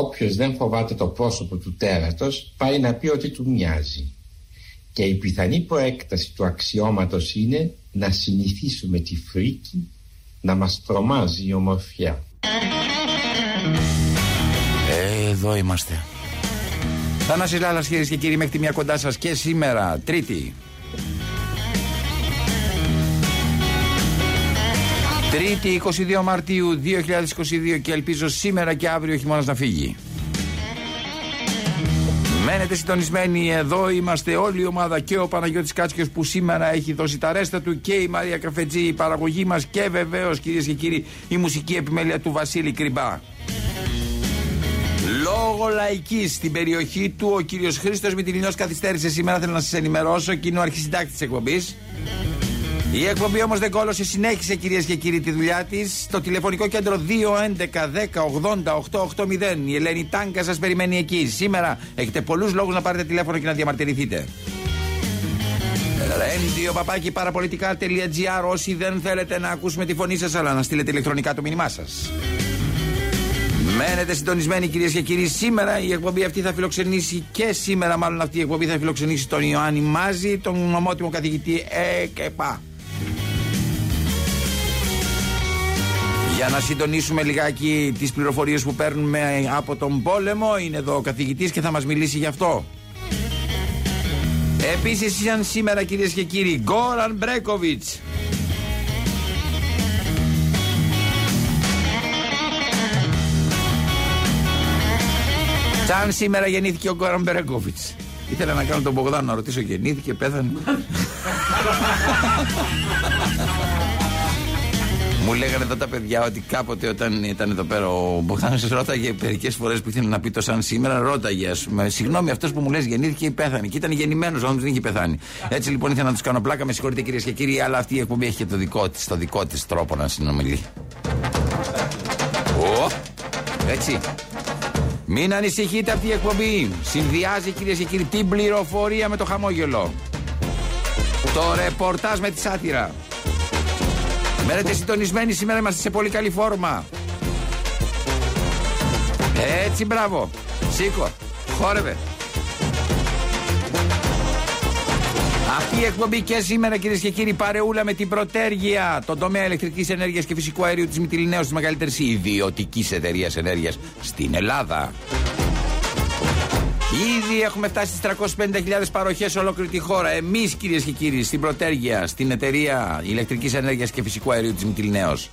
Όποιος δεν φοβάται το πρόσωπο του τέρατος πάει να πει ότι του μοιάζει. Και η πιθανή προέκταση του αξιώματος είναι να συνηθίσουμε τη φρίκη να μας τρομάζει η ομορφιά. Εδώ είμαστε. Θανάσης Λάλλας κυρίες και κύριοι μέχρι τη μία κοντά σας και σήμερα Τρίτη Τρίτη 22 Μαρτίου 2022 και ελπίζω σήμερα και αύριο ο χειμώνας να φύγει Μένετε συντονισμένοι εδώ, είμαστε όλη η ομάδα και ο Παναγιώτης Κάτσιος που σήμερα έχει δώσει τα ρέστα του και η Μαρία Καφετζή, η παραγωγή μας και βεβαίως κυρίες και κύριοι η μουσική επιμέλεια του Βασίλη Κρυμπά. Λόγω λαϊκής στην περιοχή του, ο κύριος Χρήστος Μητυλινιό καθυστέρησε σήμερα. Θέλω να σας ενημερώσω και είναι ο αρχισυντάκτης τη εκπομπής. Η εκπομπή όμως δεν κόλωσε, συνέχισε κυρίες και κύριοι τη δουλειά της. Στο τηλεφωνικό κέντρο 211-10-80-880. Η Ελένη Τάγκα σας περιμένει εκεί. Σήμερα έχετε πολλούς λόγους να πάρετε τηλέφωνο και να διαμαρτυρηθείτε. Radio παπάκι παραπολιτικά.gr Όσοι δεν θέλετε να ακούσουμε τη φωνή σας, αλλά να στείλετε ηλεκτρονικά το μήνυμά σας. Μένετε συντονισμένοι κυρίες και κύριοι. Σήμερα η εκπομπή αυτή θα φιλοξενήσει και σήμερα, μάλλον αυτή η εκπομπή θα φιλοξενήσει τον Ιωάννη Μάζη, τον νομότιμο καθηγητή ΕΚΕΠΑ. Για να συντονίσουμε λιγάκι τις πληροφορίες που παίρνουμε από τον πόλεμο, είναι εδώ ο καθηγητής και θα μας μιλήσει γι' αυτό. Επίσης ήταν σήμερα κυρίες και κύριοι Γκόραν Μπρέκοβιτς. Σαν σήμερα γεννήθηκε ο Γκόραν Μπερέκοβιτς Ήθελα να κάνω τον Μπογδάνο να ρωτήσω γεννήθηκε, πέθανε Μου λέγανε εδώ τα παιδιά ότι κάποτε όταν ήταν εδώ πέρα ο Μπογδάνο ρώταγε μερικές φορές που ήθελε να πει το σαν σήμερα, ρώταγε. Με συγγνώμη, αυτός που μου λες γεννήθηκε ή πέθανε. Και ήταν γεννημένος, όμως δεν είχε πεθάνει. Έτσι λοιπόν ήθελα να τους κάνω πλάκα. Με συγχωρείτε κυρίες και κύριοι, αλλά αυτή η εκπομπή έχει και το δικό της το δικό της τρόπο να συνομιλεί. Ο, έτσι. Μην ανησυχείτε αυτή η εκπομπή. Συνδυάζει κυρίες και κύριοι την πληροφορία με το χαμόγελο. Το ρεπορτάζ με τη σάτυρα. Μένετε συντονισμένοι σήμερα, είμαστε σε πολύ καλή φόρμα. Έτσι, μπράβο. Σήκω. Χόρευε. Αυτή η εκπομπή και σήμερα κυρίες και κύριοι παρεούλα με την πρωτέργεια τον τομέα ηλεκτρικής ενέργειας και φυσικού αερίου της Μητυλινέως, της μεγαλύτερης ιδιωτικής εταιρείας ενέργειας στην Ελλάδα. Ήδη έχουμε φτάσει στις 350.000 παροχές σε ολόκληρη τη χώρα. Εμείς, κυρίες και κύριοι, στην πρωτέργεια, στην εταιρεία ηλεκτρικής ενέργειας και φυσικού αερίου της Μητυλινέως.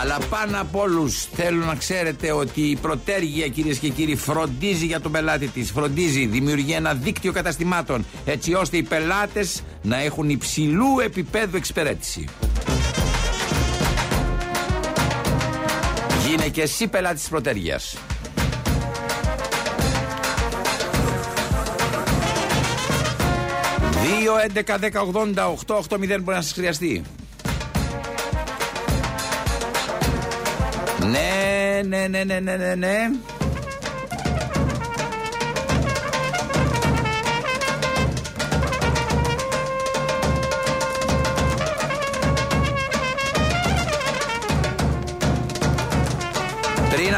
Αλλά πάνω από όλους θέλω να ξέρετε ότι η πρωτέργεια κυρίες και κύριοι φροντίζει για τον πελάτη της. Φροντίζει, δημιουργεί ένα δίκτυο καταστημάτων έτσι ώστε οι πελάτες να έχουν υψηλού επίπεδου εξυπηρέτηση. Γίνε και εσύ πελάτη της πρωτέργεια. 2, 11, 10, 80, 8, 8, 0 μπορεί να σας χρειαστεί. Ναι, ναι, ναι, ναι, ναι, ναι,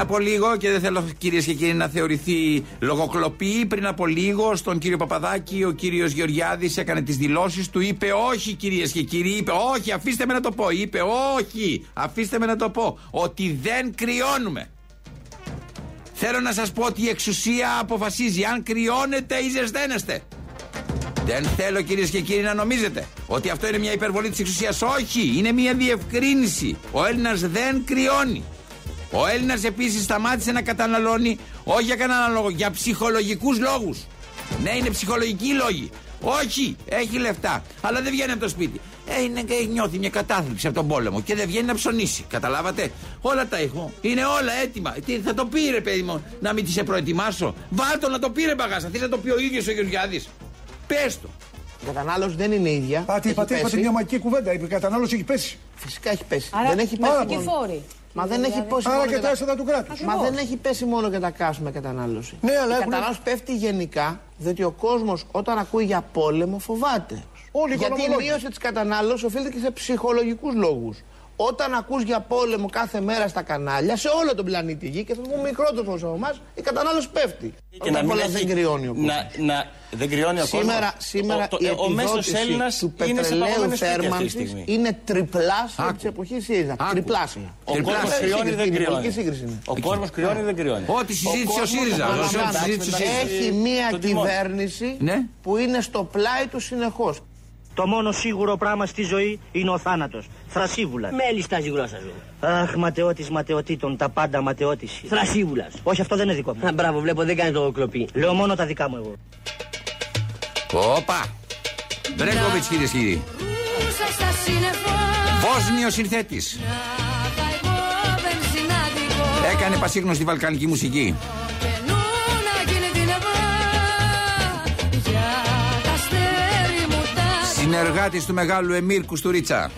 από λίγο, και δεν θέλω κυρίες και κύριοι να θεωρηθεί λογοκλοπή, πριν από λίγο στον κύριο Παπαδάκη ο κύριος Γεωργιάδης έκανε τις δηλώσεις του. Είπε όχι κυρίες και κύριοι, είπε όχι, αφήστε με να το πω. Είπε όχι, αφήστε με να το πω. Ότι δεν κρυώνουμε. Θέλω να σας πω ότι η εξουσία αποφασίζει αν κρυώνετε ή ζεσταίνεστε. Δεν θέλω κυρίες και κύριοι να νομίζετε ότι αυτό είναι μια υπερβολή της εξουσίας. Όχι, είναι μια διευκρίνηση. Ο Έλληνας δεν κρυώνει. Ο Έλληνας επίσης σταμάτησε να καταναλώνει όχι για κανέναν λόγο, για ψυχολογικούς λόγους. Ναι, είναι ψυχολογικοί λόγοι. Όχι, έχει λεφτά, αλλά δεν βγαίνει από το σπίτι. Ε, είναι, νιώθει μια κατάθλιψη από τον πόλεμο και δεν βγαίνει να ψωνίσει. Καταλάβατε; Όλα τα έχω. Είναι όλα έτοιμα. Τι θα το πήρε, παιδί μου, να μην τη σε προετοιμάσω. Βάλτο να το πήρε μπαγάσα. Θες να το πει ο ίδιος ο Γεωργιάδης; Πες το. Η κατανάλωση δεν είναι ίδια. Πάτε, είπατε, είπατε μια μαγική κουβέντα. Η κατανάλωση έχει πέσει. Φυσικά έχει πέσει. Άρα δεν έχει πέσει. και φόροι. Μα δεν έχει πέσει Άρα μόνο και και τα τα... έσοδα του κράτους. Μα δεν έχει πέσει μόνο και τα κάσουμε κατανάλωση. Ναι, αλλά η έχουν- κατανάλωσης πέφτει γενικά, διότι ο κόσμος όταν ακούει για πόλεμο φοβάται. Όλοι οι Γιατί η οικονομολόγοι. μείωση της κατανάλωσης οφείλεται και σε ψυχολογικούς λόγους. Όταν ακούς για πόλεμο κάθε μέρα στα κανάλια, σε όλο τον πλανήτη Γη και θα πούμε μικρότερος ποσό μας, η κατανάλωση πέφτει. Και να μην έχει, δεν κρυώνει ο κόσμος. να, να, δεν κρυώνει ο Σήμερα, κόσμος. σήμερα ο, η ο, ο μέσος επιδότηση Έλληνας του είναι σε πετρελαίου παγωμένες σπίτια αυτή τη θέρμανσης στιγμή. είναι τριπλάσια Άκου. της εποχής ΣΥΡΙΖΑ. Άκου. Τριπλάσια. Ο Τριπλάσια. κόσμος Σύγκριση, κρυώνει δεν είναι κρυώνει. πολιτική σύγκριση είναι. Ο κόσμος κρυώνει δεν κρυώνει. Ό,τι συζήτησε ο κόσμος, ΣΥΡΙΖΑ. επαναλαμβάνω, Ό,τι συζήτησε ο ΣΥΡΙΖΑ. Έχει μία Τον τιμών. κυβέρνηση Ναι. που είναι στο πλάι του συνεχώς. Το μόνο σίγουρο πράγμα στη ζωή είναι ο θάνατος. Θρασίβουλας. Μέλιστα η γλώσσα σου. Αχ, ματαιώτης ματαιωτήτων, τα πάντα ματαιώτηση. Θρασίβουλας. Όχι, αυτό δεν είναι δικό μου. Α, μπράβο, βλέπω δεν κάνει το κλοπή. Λέω μόνο τα δικά μου εγώ. Όπα! Μπρέγκοβιτ κυρίε και κύριοι. Βόσνιος συνθέτης. Έκανε πασίγνωστη βαλκανική μουσική. Συνεργάτης του μεγάλου Εμίρ Κουστουρίτσα.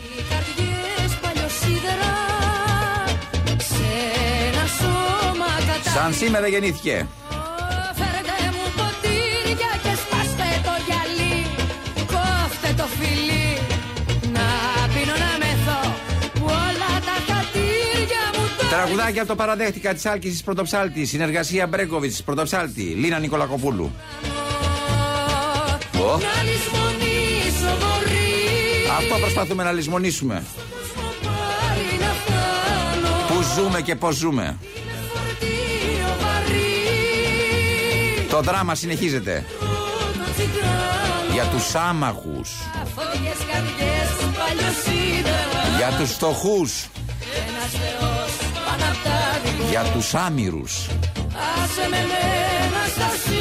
Σαν σήμερα γεννήθηκε. Φέρετε μου ποτήρια και σπάστε το γυαλί Κόφτε το φιλί Να πίνω να μεθώ Που όλα τα χατήρια μου το Τραγουδάκια από το παραδέχτηκα της Άλκη Πρωτοψάλτη. Συνεργασία Μπρέγκοβιτ Πρωτοψάλτη. Λίνα Νικολακοπούλου. Ω. Να λησμονήσω μπορεί Αυτό προσπαθούμε να λησμονήσουμε. Πάλι να φτάνω Πού ζούμε και πώς ζούμε. Με φορτίο βαρύ Το δράμα συνεχίζεται. Το τσιγάρο Για τους άμαχους. Φωτιές καρδιές παλιοσίδερα Για τους φτωχούς. Ένας θεός πάνω απ' τα δυο Για τους άμυρους. Άσε με μένα στα σύννεφα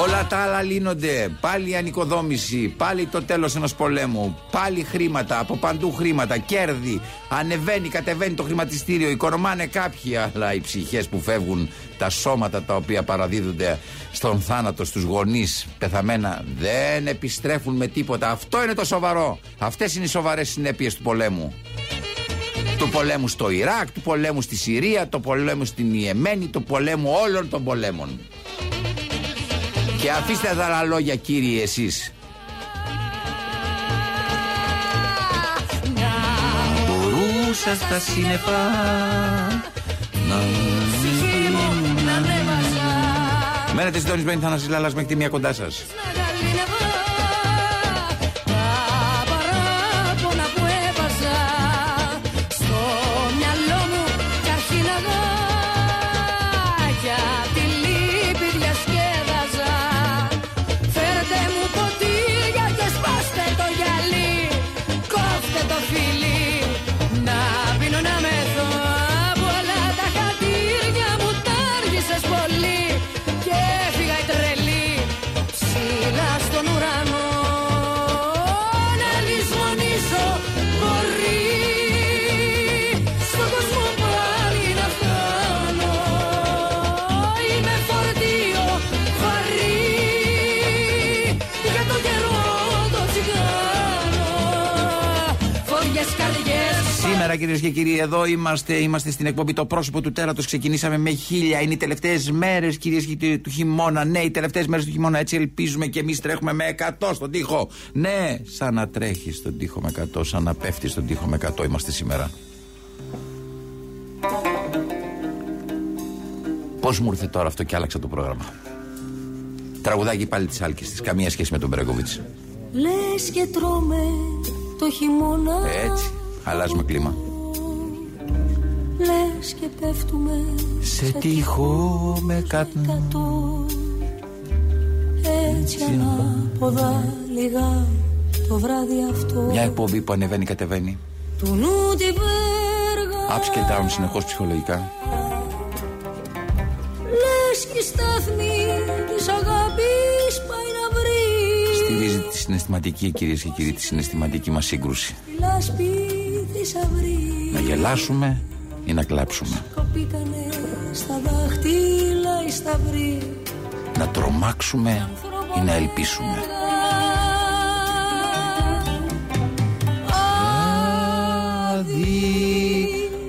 Όλα τα άλλα λύνονται. Πάλι η ανοικοδόμηση. Πάλι το τέλος ενός πολέμου. Πάλι χρήματα. Από παντού χρήματα. Κέρδη. Ανεβαίνει, κατεβαίνει το χρηματιστήριο. Οικονομάνε κάποιοι. Αλλά οι ψυχές που φεύγουν, τα σώματα τα οποία παραδίδονται στον θάνατο στους γονείς πεθαμένα δεν επιστρέφουν με τίποτα. Αυτό είναι το σοβαρό. Αυτές είναι οι σοβαρές συνέπειες του πολέμου. Του πολέμου στο Ιράκ, του πολέμου στη Συρία, του πολέμου στην Ιεμένη, του πολέμου όλων των πολέμων. Και αφήστε τα άλλα λόγια κύριοι εσείς. Μπορούσα στα σύννεφα να Ψυχή μου να ανέβαζα Μένετε συντονισμένοι Θανάσης Λάλλας μέχρι τη μία κοντά σας. Σήμερα κυρίες και κύριοι, εδώ είμαστε, είμαστε στην εκπομπή Το πρόσωπο του τέρατος. Ξεκινήσαμε με χίλια. Είναι οι τελευταίες μέρες, κυρίες και κύριοι, του χειμώνα. Ναι, οι τελευταίες μέρες του χειμώνα. Έτσι ελπίζουμε και εμείς τρέχουμε με 100 στον τοίχο. Ναι, σαν να τρέχει στον τοίχο με 100, σαν να πέφτει στον τοίχο με 100 είμαστε σήμερα. Πώς μου ήρθε τώρα αυτό και άλλαξα το πρόγραμμα; Τραγουδάκι πάλι της Άλκης της. Καμία σχέση με τον Μπρέγκοβιτς. Λες και τρώμε το χειμώνα Έτσι. Αλλάζουμε κλίμα. Λες και πέφτουμε Σε τείχο με κάτω. κατώ Έτσι ανάποδα λιγά το βράδυ αυτό Μια εκπομπή που ανεβαίνει κατεβαίνει. Του νου τη βέργα Ups και down συνεχώς ψυχολογικά. Λες και η στάθμη της αγάπης πάει να βρει Στηρίζει τη συναισθηματική, κυρίες και κύριοι, τη συναισθηματική μας σύγκρουση. Τη λάσπη θησαυρή Να γελάσουμε ή να κλάψουμε. Κοπήκανε στα δάχτυλα οι σταυροί Να τρομάξουμε ή να ελπίσουμε.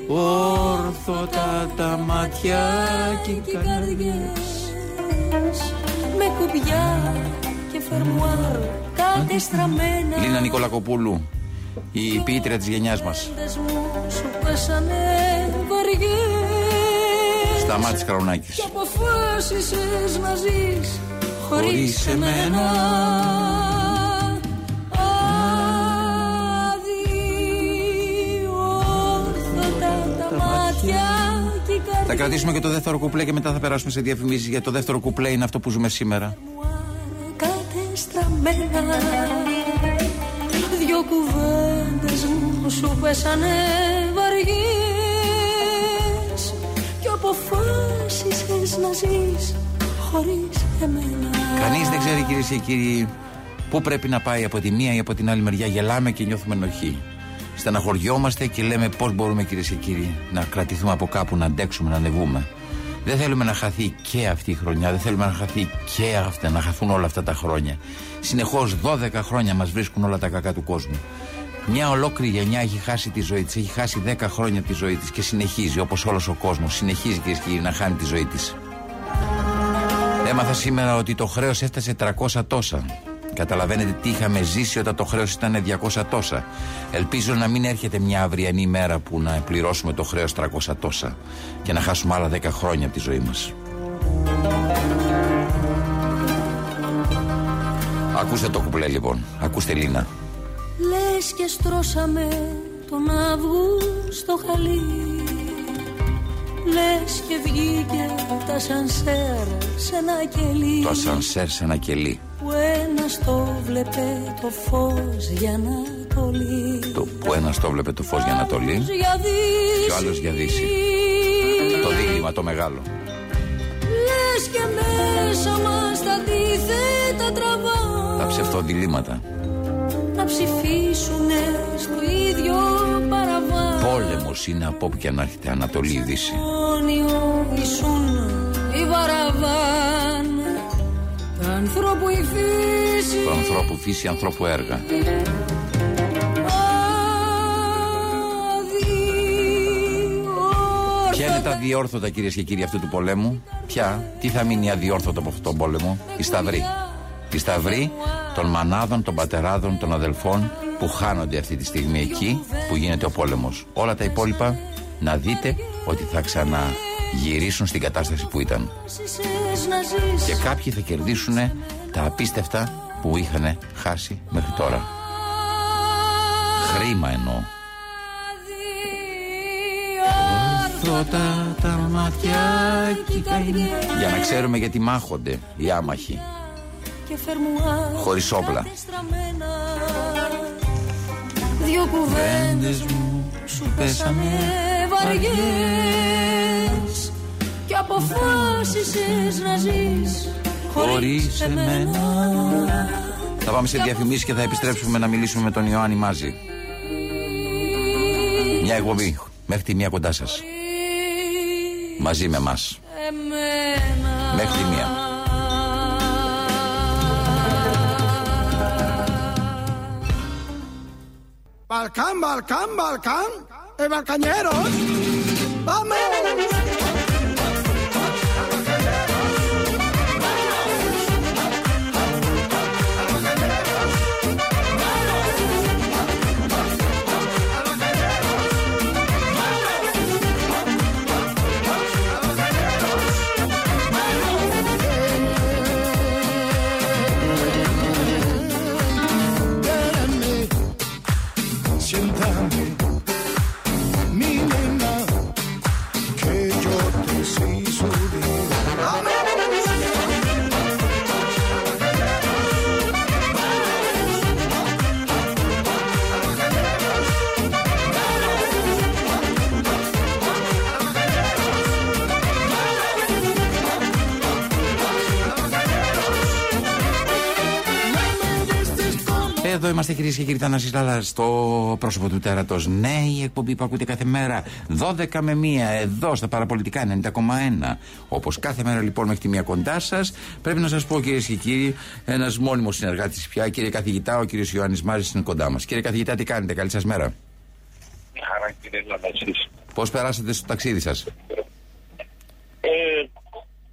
Όρθωτα τα μάτια και και οι καρδιές με κουμπιά και φερμουάρ κάτι στραμμένα Λίνα Νικολακοπούλου. Η ποιήτρια της γενιάς μας. Δες μου σου πέσανε βαριές Σταμάτη Κραουνάκη. Κι αποφάσισες να ζεις Χωρίς χωρίς εμένα. εμένα Αδιόρθωτα τα μάτια κι η καρδιά Θα κρατήσουμε και το δεύτερο κουπλέ και μετά θα περάσουμε σε διαφημίσεις. Γιατί το δεύτερο κουπλέ είναι αυτό που ζούμε σήμερα. μου κατεστραμμένα Δυο κουβέντες μου σου πέσανε βαριές Κι αποφάσισες να ζεις χωρίς εμένα Κανείς δεν ξέρει κυρίες και κύριοι πού πρέπει να πάει από τη μία ή από την άλλη μεριά. Γελάμε και νιώθουμε ενοχή. Στεναχωριόμαστε και λέμε πώς μπορούμε κυρίες και κύριοι να κρατηθούμε από κάπου, να αντέξουμε, να ανεβούμε. Δεν θέλουμε να χαθεί και αυτή η χρονιά, δεν θέλουμε να χαθεί και αυτά, να χαθούν όλα αυτά τα χρόνια. Συνεχώς 12 χρόνια μας βρίσκουν όλα τα κακά του κόσμου. Μια ολόκληρη γενιά έχει χάσει τη ζωή της, έχει χάσει 10 χρόνια τη ζωή της και συνεχίζει όπως όλος ο κόσμος. Συνεχίζει κυρίες και κύριοι να χάνει τη ζωή της. Έμαθα σήμερα ότι το χρέος έφτασε 300 τόσα. Καταλαβαίνετε τι είχαμε ζήσει όταν το χρέος ήταν 200 τόσα. Ελπίζω να μην έρχεται μια αυριανή ημέρα που να πληρώσουμε το χρέος 300 τόσα και να χάσουμε άλλα 10 χρόνια από τη ζωή μας. Ακούστε το κουπλέ λοιπόν. Ακούστε Λίνα. Λες και στρώσαμε τον Αύγουστο χαλί Λες και βγήκε τα σανσέρ σε ένα κελί Το ασανσέρ σε ένα κελί. Που ένας το βλέπε το φως για να το λύσει Το που ένας το βλέπε το φως για να το λύει για δύση και ο άλλος για δύση. Το δίλημα το μεγάλο. Λες και μέσα μας τα αντίθετα τραβά Τα ψευτοδιλήμματα. Να ψηφίσουνε στο ίδιο παραβάν Πόλεμος είναι από όπου και να έρχεται Ανατολή ή Δύση. Όνιο ήσουν η βαραβάν Του ανθρώπου η φύση Του ανθρώπου φύση, ανθρώπου έργα. Ποια είναι τα αδιόρθωτα κυρίες και κύριοι αυτού του πολέμου, Ποια, τι θα μείνει αδιόρθωτο από αυτόν τον πόλεμο, η Σταυρή. Η Σταυρή των μανάδων, των πατεράδων, των αδελφών που χάνονται αυτή τη στιγμή εκεί που γίνεται ο πόλεμος. Όλα τα υπόλοιπα να δείτε ότι θα ξαναγυρίσουν στην κατάσταση που ήταν. Και κάποιοι θα κερδίσουν τα απίστευτα που είχαν χάσει μέχρι τώρα. Χρήμα εννοώ. Αδιόρθωτα τα μάτια και η καημή. Για να ξέρουμε γιατί μάχονται οι άμαχοι. Χωρίς όπλα. Δυο κουβέντες μου σου πέσανε βαριές Κι αποφάσισες να ζεις Χωρίς εμένα. Θα πάμε σε διαφημίσεις και θα επιστρέψουμε να μιλήσουμε με τον Ιωάννη Μάζη. Μια εκπομπή. Μέχρι τη μία κοντά σας. Μαζί με μας. εμένα Μέχρι τη μία. Balcán, Balcán, Balcán. Eh, balcañeros. ¡Vamos! Είμαστε κυρίες και κύριοι Θανάσης Λάλα στο πρόσωπο του τέρατος. Ναι, η εκπομπή που ακούτε κάθε μέρα. 12 με 1 εδώ στα παραπολιτικά 90,1. Όπως κάθε μέρα λοιπόν μέχρι τη μία κοντά σας. Πρέπει να σας πω κυρίες και κύριοι, ένας μόνιμος συνεργάτης πια, κύριε καθηγητά, ο κύριος Ιωάννης Μάζη είναι κοντά μας. Κύριε καθηγητά, τι κάνετε, καλή σας μέρα. Μια χαρά κύριε Λαδασής. Πώς περάσατε στο ταξίδι σας; Ε,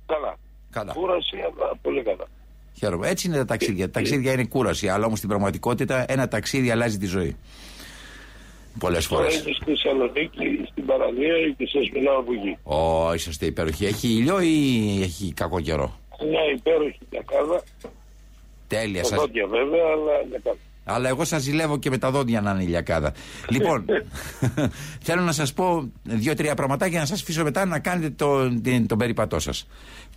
καλά. Καλά. Κούραση, αλλά πολύ καλά. Χαίρομαι. Έτσι είναι τα ταξίδια. Τα ταξίδια είναι κούραση, αλλά όμως στην πραγματικότητα ένα ταξίδι αλλάζει τη ζωή. πολλές Τώρα φορές. είμαι στη Θεσσαλονίκη, στην παραλία και σας μιλάω από εκεί. Ω, είσαστε υπέροχοι. Έχει ήλιο ή έχει κακό καιρό; Μια υπέροχη διακάδα. Τέλεια Τα σας. δόντια βέβαια, αλλά διακάδα. Αλλά εγώ σας ζηλεύω και με τα δόντια να είναι ηλιακάδα. λοιπόν, θέλω να σας πω δύο-τρία πραγματάκια να σας αφήσω μετά να κάνετε το, την, τον περίπατό σας.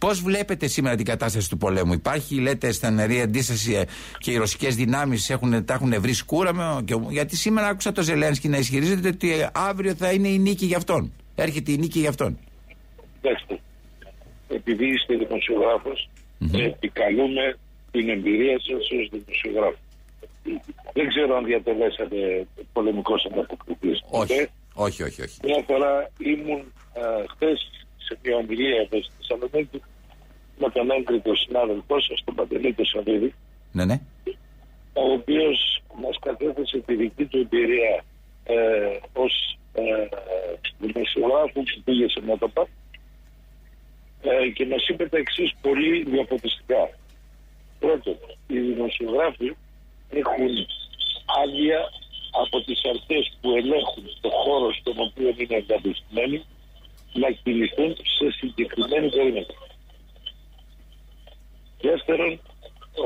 Πώς βλέπετε σήμερα την κατάσταση του πολέμου, Υπάρχει, λέτε, στενερή αντίσταση ε, και οι ρωσικές δυνάμεις τα έχουν βρει σκούρα. με- και- γιατί σήμερα άκουσα το Ζελένσκι να ισχυρίζεται ότι ε, αύριο θα είναι η νίκη για αυτόν. Έρχεται η νίκη για αυτόν. Κοιτάξτε, επειδή είστε δημοσιογράφος, επικαλούμε την εμπειρία σας ως δημοσιογράφο. Δεν ξέρω αν διατελέσατε πολεμικός ανταποκριτής. Όχι, όχι, όχι. όχι. Μια φορά ήμουν χθες σε μια ομιλία εδώ στη Θεσσαλονίκη με τον έγκριτο συνάδελφό σας, τον Παντελή Σαββίδη, Ναι, ναι. ο οποίος μας κατέθεσε τη δική του εμπειρία ε, ως ε, δημοσιογράφου που πήγε σε μέτωπα ε, και μας είπε τα εξής πολύ διαφωτιστικά. Πρώτον, οι δημοσιογράφοι έχουν άδεια από τις αρχές που ελέγχουν το χώρο στον οποίο είναι εγκατεστημένοι να κινηθούν σε συγκεκριμένη περίμετρο. Δεύτερον,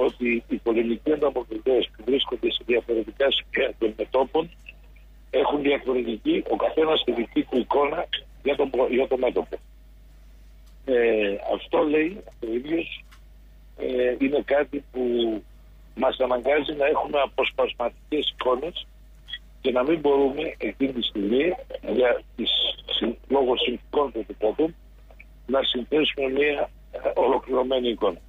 ότι οι πολεμικοί ανταποκριτέ που βρίσκονται σε διαφορετικά σημεία των μετόπων έχουν διαφορετική, ο καθένας τη δική του εικόνα για το, για το μέτωπο. Ε, αυτό λέει ο ίδιος ε, είναι κάτι που μας αναγκάζει να έχουμε αποσπασματικές εικόνες και να μην μπορούμε εκείνη τη στιγμή για τις, συ- λόγω συνθηκών του τόπου να συνθέσουμε μια ε, ολοκληρωμένη εικόνα.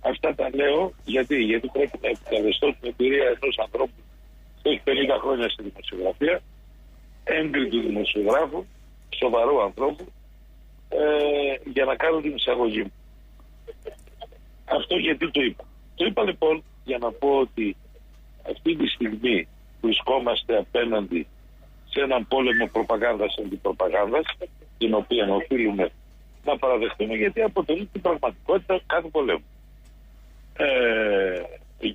Αυτά τα λέω γιατί, γιατί πρέπει να επικαλεστώ την εμπειρία ενός ανθρώπου που έχει 50 χρόνια στη δημοσιογραφία, έγκριτου δημοσιογράφου, σοβαρού ανθρώπου, ε, για να κάνω την εισαγωγή μου. Αυτό γιατί το είπα. Το είπα λοιπόν για να πω ότι αυτή τη στιγμή βρισκόμαστε απέναντι σε έναν πόλεμο προπαγάνδας αντιπροπαγάνδας την οποία οφείλουμε να παραδεχτούμε γιατί αποτελεί την πραγματικότητα κάθε πολέμου.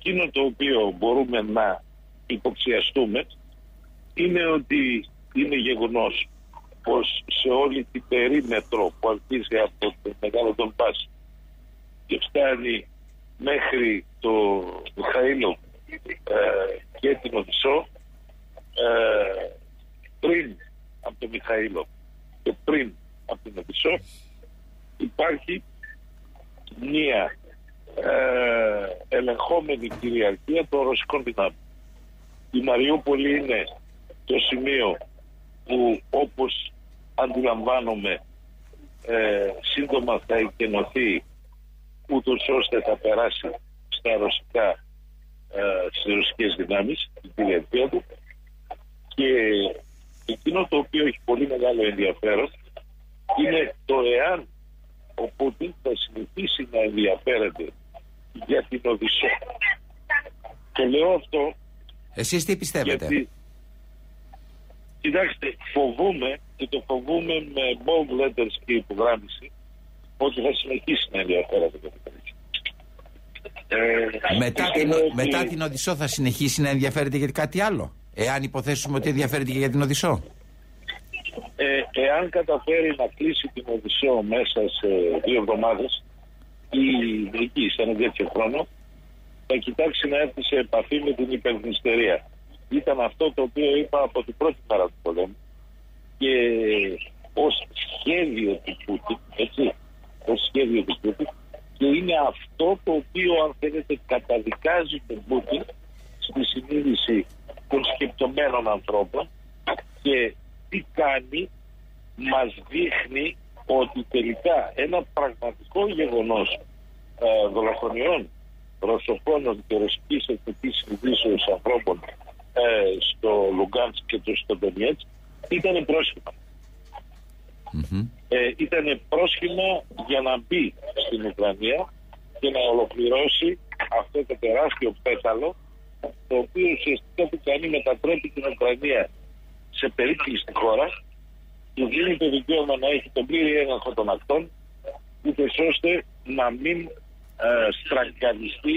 Ε, εκείνο το οποίο μπορούμε να υποψιαστούμε είναι ότι είναι γεγονός πως σε όλη την περίμετρο που αρχίζει από το Μεγάλο Τον Πας και φτάνει μέχρι το Μιχαήλο ε, και την Οδυσσό ε, πριν από το Μιχαήλο και πριν από την Οδυσσό υπάρχει μία ε, ελεγχόμενη κυριαρχία των ρωσικών δυνάμεων. Η Μαριούπολη είναι το σημείο που όπως αντιλαμβάνομαι ε, σύντομα θα εκενωθεί ούτως ώστε θα περάσει στα ρωσικά ε, στις ρωσικές δυνάμεις την κυριαρχία του και εκείνο το οποίο έχει πολύ μεγάλο ενδιαφέρον είναι το εάν ο Πούτιν θα συνεχίσει να ενδιαφέρεται για την Οδυσσό. Το λέω αυτό Εσείς τι πιστεύετε; γιατί κοιτάξτε φοβούμε και το φοβούμε με bold letters και υπογράμμιση ότι θα συνεχίσει να ενδιαφέρεται για την Οδυσσό. Ε, Μετά την, πιστεύω ότι- μετά την Οδυσσό θα συνεχίσει να ενδιαφέρεται για κάτι άλλο. Εάν υποθέσουμε ότι ενδιαφέρεται και για την Οδυσσό; ε, εάν καταφέρει να κλείσει την Οδυσσό μέσα σε δύο εβδομάδες ή εκεί σε ένα τέτοιο χρόνο θα κοιτάξει να έρθει σε επαφή με την υπερδνηστερία. Ήταν αυτό το οποίο είπα από την πρώτη μέρα του πολέμου και ως σχέδιο του Πούτιν, έτσι, ως σχέδιο του Πούτιν και είναι αυτό το οποίο αν θέλετε καταδικάζει τον Πούτιν στη συνείδηση των σκεπτομένων ανθρώπων και τι κάνει μας δείχνει ότι τελικά ένα πραγματικό γεγονός ε, δολοφονιών ρωσοφόνων και ρωσικής εθνικής συνειδήσεως ανθρώπων ε, στο Λουγκάντς και το στο Ντονιέτς ήταν πρόσχημα. Ε, ήταν πρόσχημα για να μπει στην Ουκρανία και να ολοκληρώσει αυτό το τεράστιο πέταλο το οποίο ουσιαστικά που κάνει μετατρέπει την Ουκρανία σε περίπληστη χώρα του δίνει το δικαίωμα να έχει τον πλήρη έλεγχο των ακτών ούτε ώστε να μην ε, στραγγαλιστεί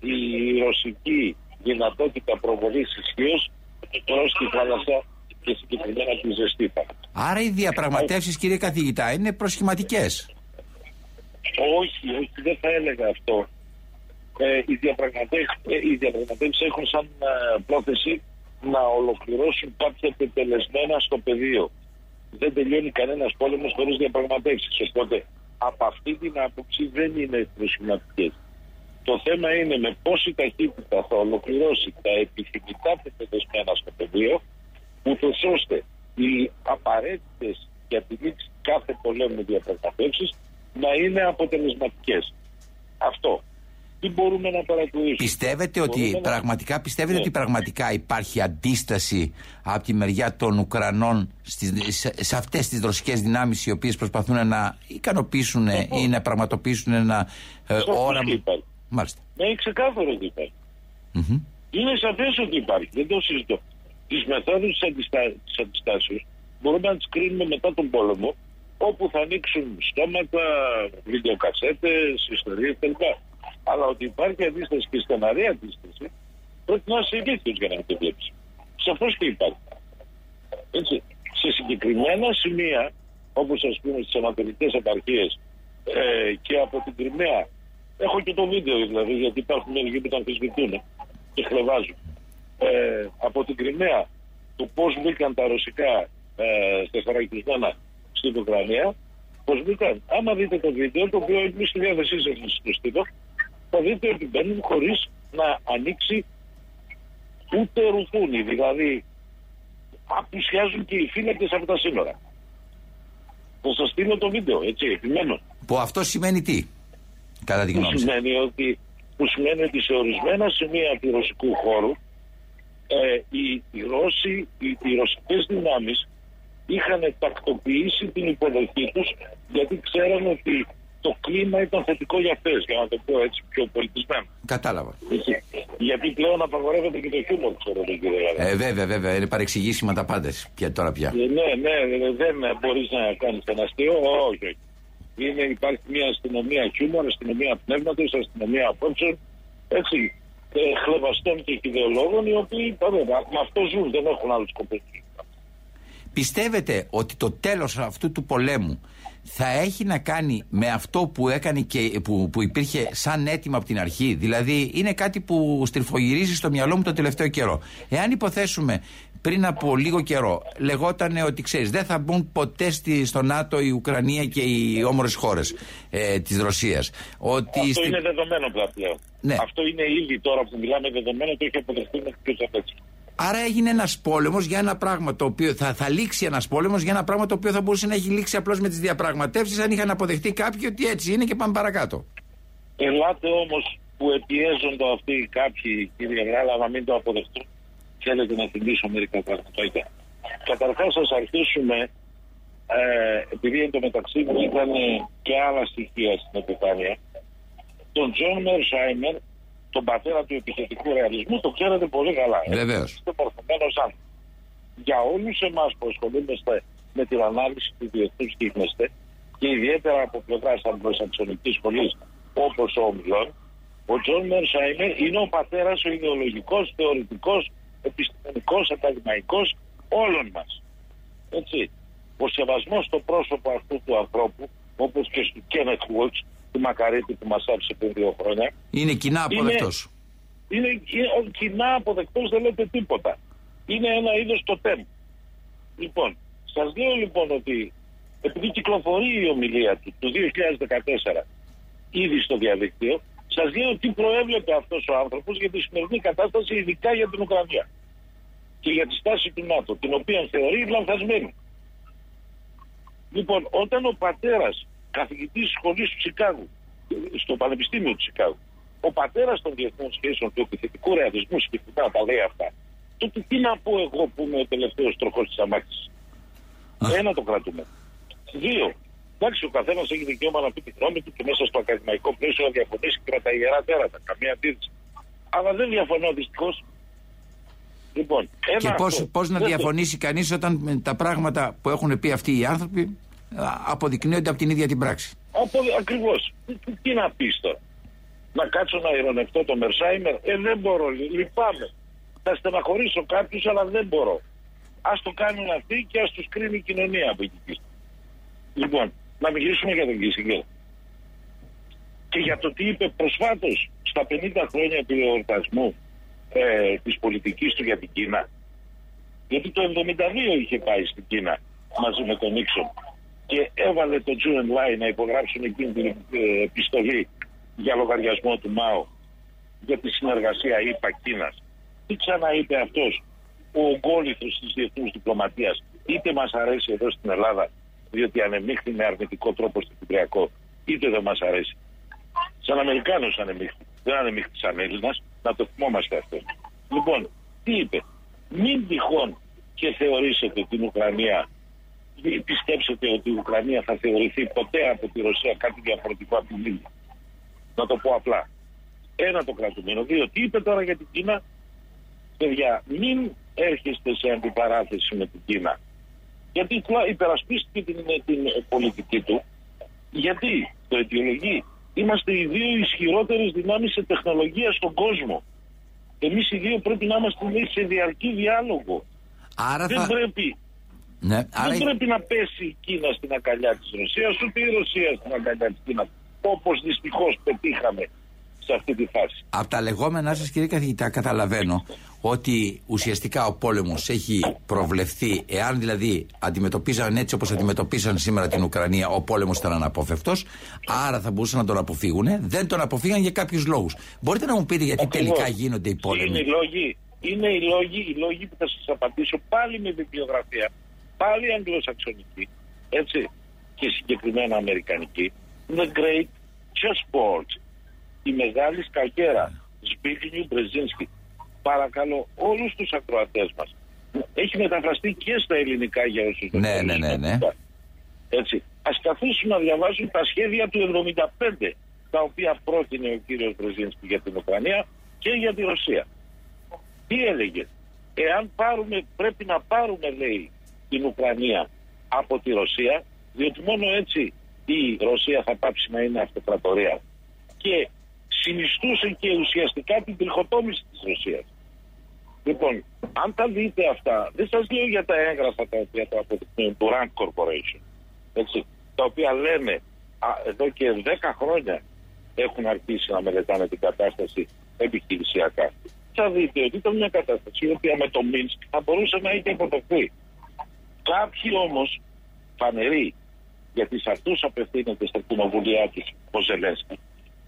η ρωσική δυνατότητα προβολής ισχύως προς τη θάλασσα και συγκεκριμένα τη ζεστή θάλασσα. Άρα οι διαπραγματεύσεις, κύριε καθηγητά, είναι προσχηματικές. Όχι, όχι, δεν θα έλεγα αυτό. Ε, οι διαπραγματεύσεις ε, οι διαπραγματεύσεις έχουν σαν ε, πρόθεση να ολοκληρώσουν κάποια τετελεσμένα στο πεδίο. Δεν τελειώνει κανένας πόλεμος χωρίς διαπραγματεύσεις. Οπότε από αυτή την άποψη δεν είναι προσχηματικέ. Το θέμα είναι με πόση ταχύτητα θα ολοκληρώσει τα επιθυμητά τετελεσμένα στο πεδίο, ούτως ώστε οι απαραίτητες για τη λήξη κάθε πολέμου διαπραγματεύσεις να είναι αποτελεσματικές. Αυτό. Τι μπορούμε να παρατηρήσουμε; Πιστεύετε ότι Μπορούμε να- πραγματικά, πιστεύετε Ναι. ότι πραγματικά υπάρχει αντίσταση από τη μεριά των Ουκρανών στις, σε, σε αυτές τις ρωσικές δυνάμεις οι οποίες προσπαθούν να ικανοποιήσουν ή να πραγματοποιήσουν ένα ε, Σαφώς όραμα; και υπάρχει. Μάλιστα. Ναι, είναι ξεκάθαρο ότι υπάρχει. Μμμ. Είναι σαφές ότι υπάρχει. Δεν το συζητώ. Τις μεθόδους της αντιστα... της αντιστάσεως μπορούμε να τις κρίνουμε μετά τον πόλεμο, όπου θα ανοίξουν στόματα, βιντεοκασέτες, ιστορίες κλπ. Αλλά ότι υπάρχει αντίσταση και στεναρή αντίσταση, πρέπει να είσαι ηλίθιος για να μην το βλέπεις. Σαφώς και υπάρχει. Έτσι. Σε συγκεκριμένα σημεία, όπως ας πούμε στις ανατολικές επαρχίες ε, και από την Κρυμαία, έχω και το βίντεο δηλαδή, γιατί υπάρχουν μερικοί που τα αμφισβητούν και χλεβάζουν. Ε, από την Κρυμαία, το πώς μπήκαν τα ρωσικά ε, στεθερακισμένα στην Ουκρανία, πώς μπήκαν. Άμα δείτε το βίντεο, το οποίο είναι στη διάθεσή σας να σας το στείλω, θα δείτε ότι μπαίνουν χωρίς να ανοίξει ούτε ρουφούνι. Δηλαδή, απουσιάζουν και οι φύλακες από τα σύνορα. Θα σας στείλω το βίντεο, έτσι, επιμένω. Που αυτό σημαίνει τι, κατά τη Που γνώμη σας; σημαίνει, ότι, που σημαίνει ότι σε ορισμένα σημεία του ρωσικού χώρου ε, οι, οι Ρώσοι, οι, οι ρωσικές δυνάμεις είχαν τακτοποιήσει την υποδοχή τους γιατί ξέραν ότι το κλίμα ήταν θετικό για αυτές, για να το πω έτσι πιο πολιτισμένο. Κατάλαβα. Έτσι. Γιατί πλέον απαγορεύεται και το χιούμορ, ξέρω τον κύριο Γαλά. Ε, βέβαια, βέβαια, είναι παρεξηγήσιμα τα πάντα πια, τώρα πια. Ε, Ναι, ναι, ναι, δεν μπορείς να κάνεις ένα αστείο. Όχι, όχι. Είναι, υπάρχει μια αστυνομία χιούμορ, αστυνομία πνεύματος, αστυνομία απόψεων. Έτσι. Ε, χλεβαστών και ιδεολόγων οι οποίοι βέβαια, με αυτό ζουν, δεν έχουν άλλου σκοπού. Πιστεύετε ότι το τέλος αυτού του πολέμου θα έχει να κάνει με αυτό που έκανε και που, που υπήρχε σαν έτοιμο από την αρχή. Δηλαδή είναι κάτι που στριφογυρίζει στο μυαλό μου το τελευταίο καιρό. Εάν υποθέσουμε πριν από λίγο καιρό λεγόταν ότι ξέρεις δεν θα μπουν ποτέ στη, στο ΝΑΤΟ η Ουκρανία και οι όμορες χώρες ε, της Ρωσίας. Ότι Αυτό στη- είναι δεδομένο πλέον. πλέον. Ναι. Αυτό είναι ήδη τώρα που μιλάμε δεδομένο, το έχει αποδεχτεί μέχρι και ο Τσαπέτσι. Άρα έγινε ένας πόλεμος για ένα πράγμα το οποίο θα, θα λήξει ένας πόλεμος για ένα πράγμα το οποίο θα μπορούσε να έχει λήξει απλώς με τις διαπραγματεύσεις αν είχαν αποδεχτεί κάποιοι ότι έτσι είναι και πάμε παρακάτω. Ελάτε όμως που πιέζονται αυτοί κάποιοι, κύριε Λάλα, να μην το αποδεχτούν. Θέλετε να θυμίσω μερικά πραγματάκια. Καταρχάς, ας αρχίσουμε, ε, επειδή εν τω μεταξύ μου ήταν και άλλα στοιχεία στην επιφάνεια, τον Τζον Μερσάιμερ, τον πατέρα του επιθετικού ρεαλισμού, το ξέρετε πολύ καλά. ε. Βεβαίως. Είστε μορφωμένος άνθρωπος. Για όλους εμάς που ασχολούμαστε με την ανάλυση του διεθνούς γίγνεσθαι και ιδιαίτερα από πλευρά Αγγλοσαξονικής σχολής όπως ο Ομιλών, ο Τζον Μερσάιμερ είναι ο πατέρας, ο ιδεολογικός, θεωρητικός, επιστημονικός, ακαδημαϊκός όλων μας. Έτσι. Ο σεβασμός στο πρόσωπο αυτού του ανθρώπου, όπως και στο Κένετ Βούτ, του Μακαρίτη που μας άφησε πριν δύο χρόνια, Είναι κοινά Είναι- αποδεκτός. είναι, είναι ο κοινά αποδεκτός, δεν λέτε τίποτα. Είναι ένα είδος το τέμ. Λοιπόν, σας λέω λοιπόν ότι επειδή κυκλοφορεί η ομιλία του το 2014 ήδη στο διαδίκτυο, σας λέω τι προέβλεπε αυτός ο άνθρωπος για τη σημερινή κατάσταση, ειδικά για την Ουκρανία. Και για τη στάση του ΝΑΤΟ, την οποία θεωρεί λανθασμένη. Λοιπόν, όταν ο πατέρας καθηγητής σχολής του Τσικάγου, στο Πανεπιστήμιο του Τσικάγου, ο πατέρας των διεθνών σχέσεων του επιθετικού ρεαλισμού συγκεκριμένα τα λέει αυτά, τότε τι να πω εγώ που είμαι ο τελευταίος τροχός της αμάξης. Ένα το κρατούμε. Δύο, εντάξει, ο καθένας έχει δικαίωμα να πει τη γνώμη του και μέσα στο ακαδημαϊκό πλαίσιο να διαφωνήσει και με τα ιερά τέρατα. Καμία αντίρρηση. Αλλά δεν διαφωνώ δυστυχώς. Λοιπόν, ένα Και πώς αυτό. πώς να Δεύτερο, διαφωνήσει κανείς όταν με τα πράγματα που έχουν πει αυτοί οι άνθρωποι α, αποδεικνύονται από την ίδια την πράξη. Από, ακριβώς. Τι, τι- τι να πεις τώρα. Να κάτσω να ειρωνευτώ το Μερσάιμερ. Ε, δεν μπορώ. λυ- Λυπάμαι. Θα στεναχωρήσω κάποιους αλλά δεν μπορώ. Ας το κάνουν αυτοί και ας τους κρίνει η κοινωνία από εκεί πίσω. Λοιπόν, να μιλήσουμε για τον Κίσιγκερ. Και για το τι είπε προσφάτως στα 50 χρόνια του εορτασμού ε, της πολιτικής του για την Κίνα. Γιατί το 72 είχε πάει στην Κίνα μαζί με τον Νίξον και έβαλε το Τζουεν Λάι να υπογράψουν εκείνη την ε, επιστολή για λογαριασμό του ΜΑΟ για τη συνεργασία ΙΠΑ Κίνας. Τι ξαναείπε αυτός ο ογκόληθος της διεθνούς διπλωματίας είτε μας αρέσει εδώ στην Ελλάδα διότι ανεμίχθη με αρνητικό τρόπο στο Κυπριακό είτε δεν μας αρέσει. Σαν Αμερικάνος ανεμίχθη. Δεν ανεμίχθη σαν Έλληνας. Να το θυμόμαστε αυτό. Λοιπόν, τι είπε. Μην τυχόν και θεωρήσετε την Ουκρανία μην πιστέψετε ότι η Ουκρανία θα θεωρηθεί ποτέ από τη Ρωσία κάτι διαφορετικό από την Λίβια. Να το πω απλά. Ένα το κρατούμενο. Δύο, τι είπε τώρα για την Κίνα; Παιδιά, μην έρχεστε σε αντιπαράθεση με την Κίνα. Γιατί υπερασπίστηκε την, την πολιτική του. Γιατί το αιτιολογεί; Είμαστε οι δύο ισχυρότερες δυνάμεις σε τεχνολογία στον κόσμο. Εμείς οι δύο πρέπει να είμαστε σε διαρκή διάλογο. Άρα Δεν θα... πρέπει Ναι, άρα... δεν πρέπει να πέσει η Κίνα στην αγκαλιά της Ρωσίας, ούτε η Ρωσία στην αγκαλιά της Κίνας. Όπως δυστυχώς πετύχαμε σε αυτή τη φάση. Από τα λεγόμενά σας κύριε καθηγητά καταλαβαίνω ότι ουσιαστικά ο πόλεμος έχει προβλεφθεί εάν δηλαδή αντιμετωπίζαν έτσι όπως αντιμετωπίσαν σήμερα την Ουκρανία ο πόλεμος ήταν αναπόφευκτος άρα θα μπορούσαν να τον αποφύγουν δεν τον αποφύγαν για κάποιους λόγους μπορείτε να μου πείτε γιατί Ακριβώς. τελικά γίνονται οι Είναι πόλεμοι; οι λόγοι, είναι οι λόγοι, οι λόγοι που θα σας απαντήσω πάλι με βιβλιογραφία, πάλι αγγλοσαξονική, έτσι, και συγκεκριμένα αμερικανική. The Great Chessboard, η μεγάλη σκακέρα, Σπίγνιου Μπρεζίνσκι. Παρακαλώ όλους τους ακροατές μας. Έχει μεταφραστεί και στα ελληνικά για όσους δεν Ναι, ναι, ναι, ναι. Έτσι. Ας καθίσουν να διαβάσουν τα σχέδια του 75, τα οποία πρότεινε ο κύριος Μπρεζίνσκι για την Ουκρανία και για τη Ρωσία. Τι έλεγε; Εάν πάρουμε, πρέπει να πάρουμε, λέει, την Ουκρανία από τη Ρωσία, διότι μόνο έτσι η Ρωσία θα πάψει να είναι αυτοκρατορία. Και συνιστούσε και ουσιαστικά την τριχοτόμηση της Ρωσίας. Λοιπόν, αν τα δείτε αυτά, δεν σας λέω για τα έγγραφα τα οποία τα αποδεικνύουν του Rand Corporation, έτσι, τα οποία λένε α, εδώ και 10 χρόνια έχουν αρχίσει να μελετάνε την κατάσταση επιχειρησιακά. Θα δείτε ότι ήταν μια κατάσταση η οποία με το Μίνσκ θα μπορούσε να είχε υποτεθεί. Κάποιοι όμως φανεροί, γιατί σε αυτούς απευθύνεται στα κοινοβουλιά τους ο Ζελένσκι,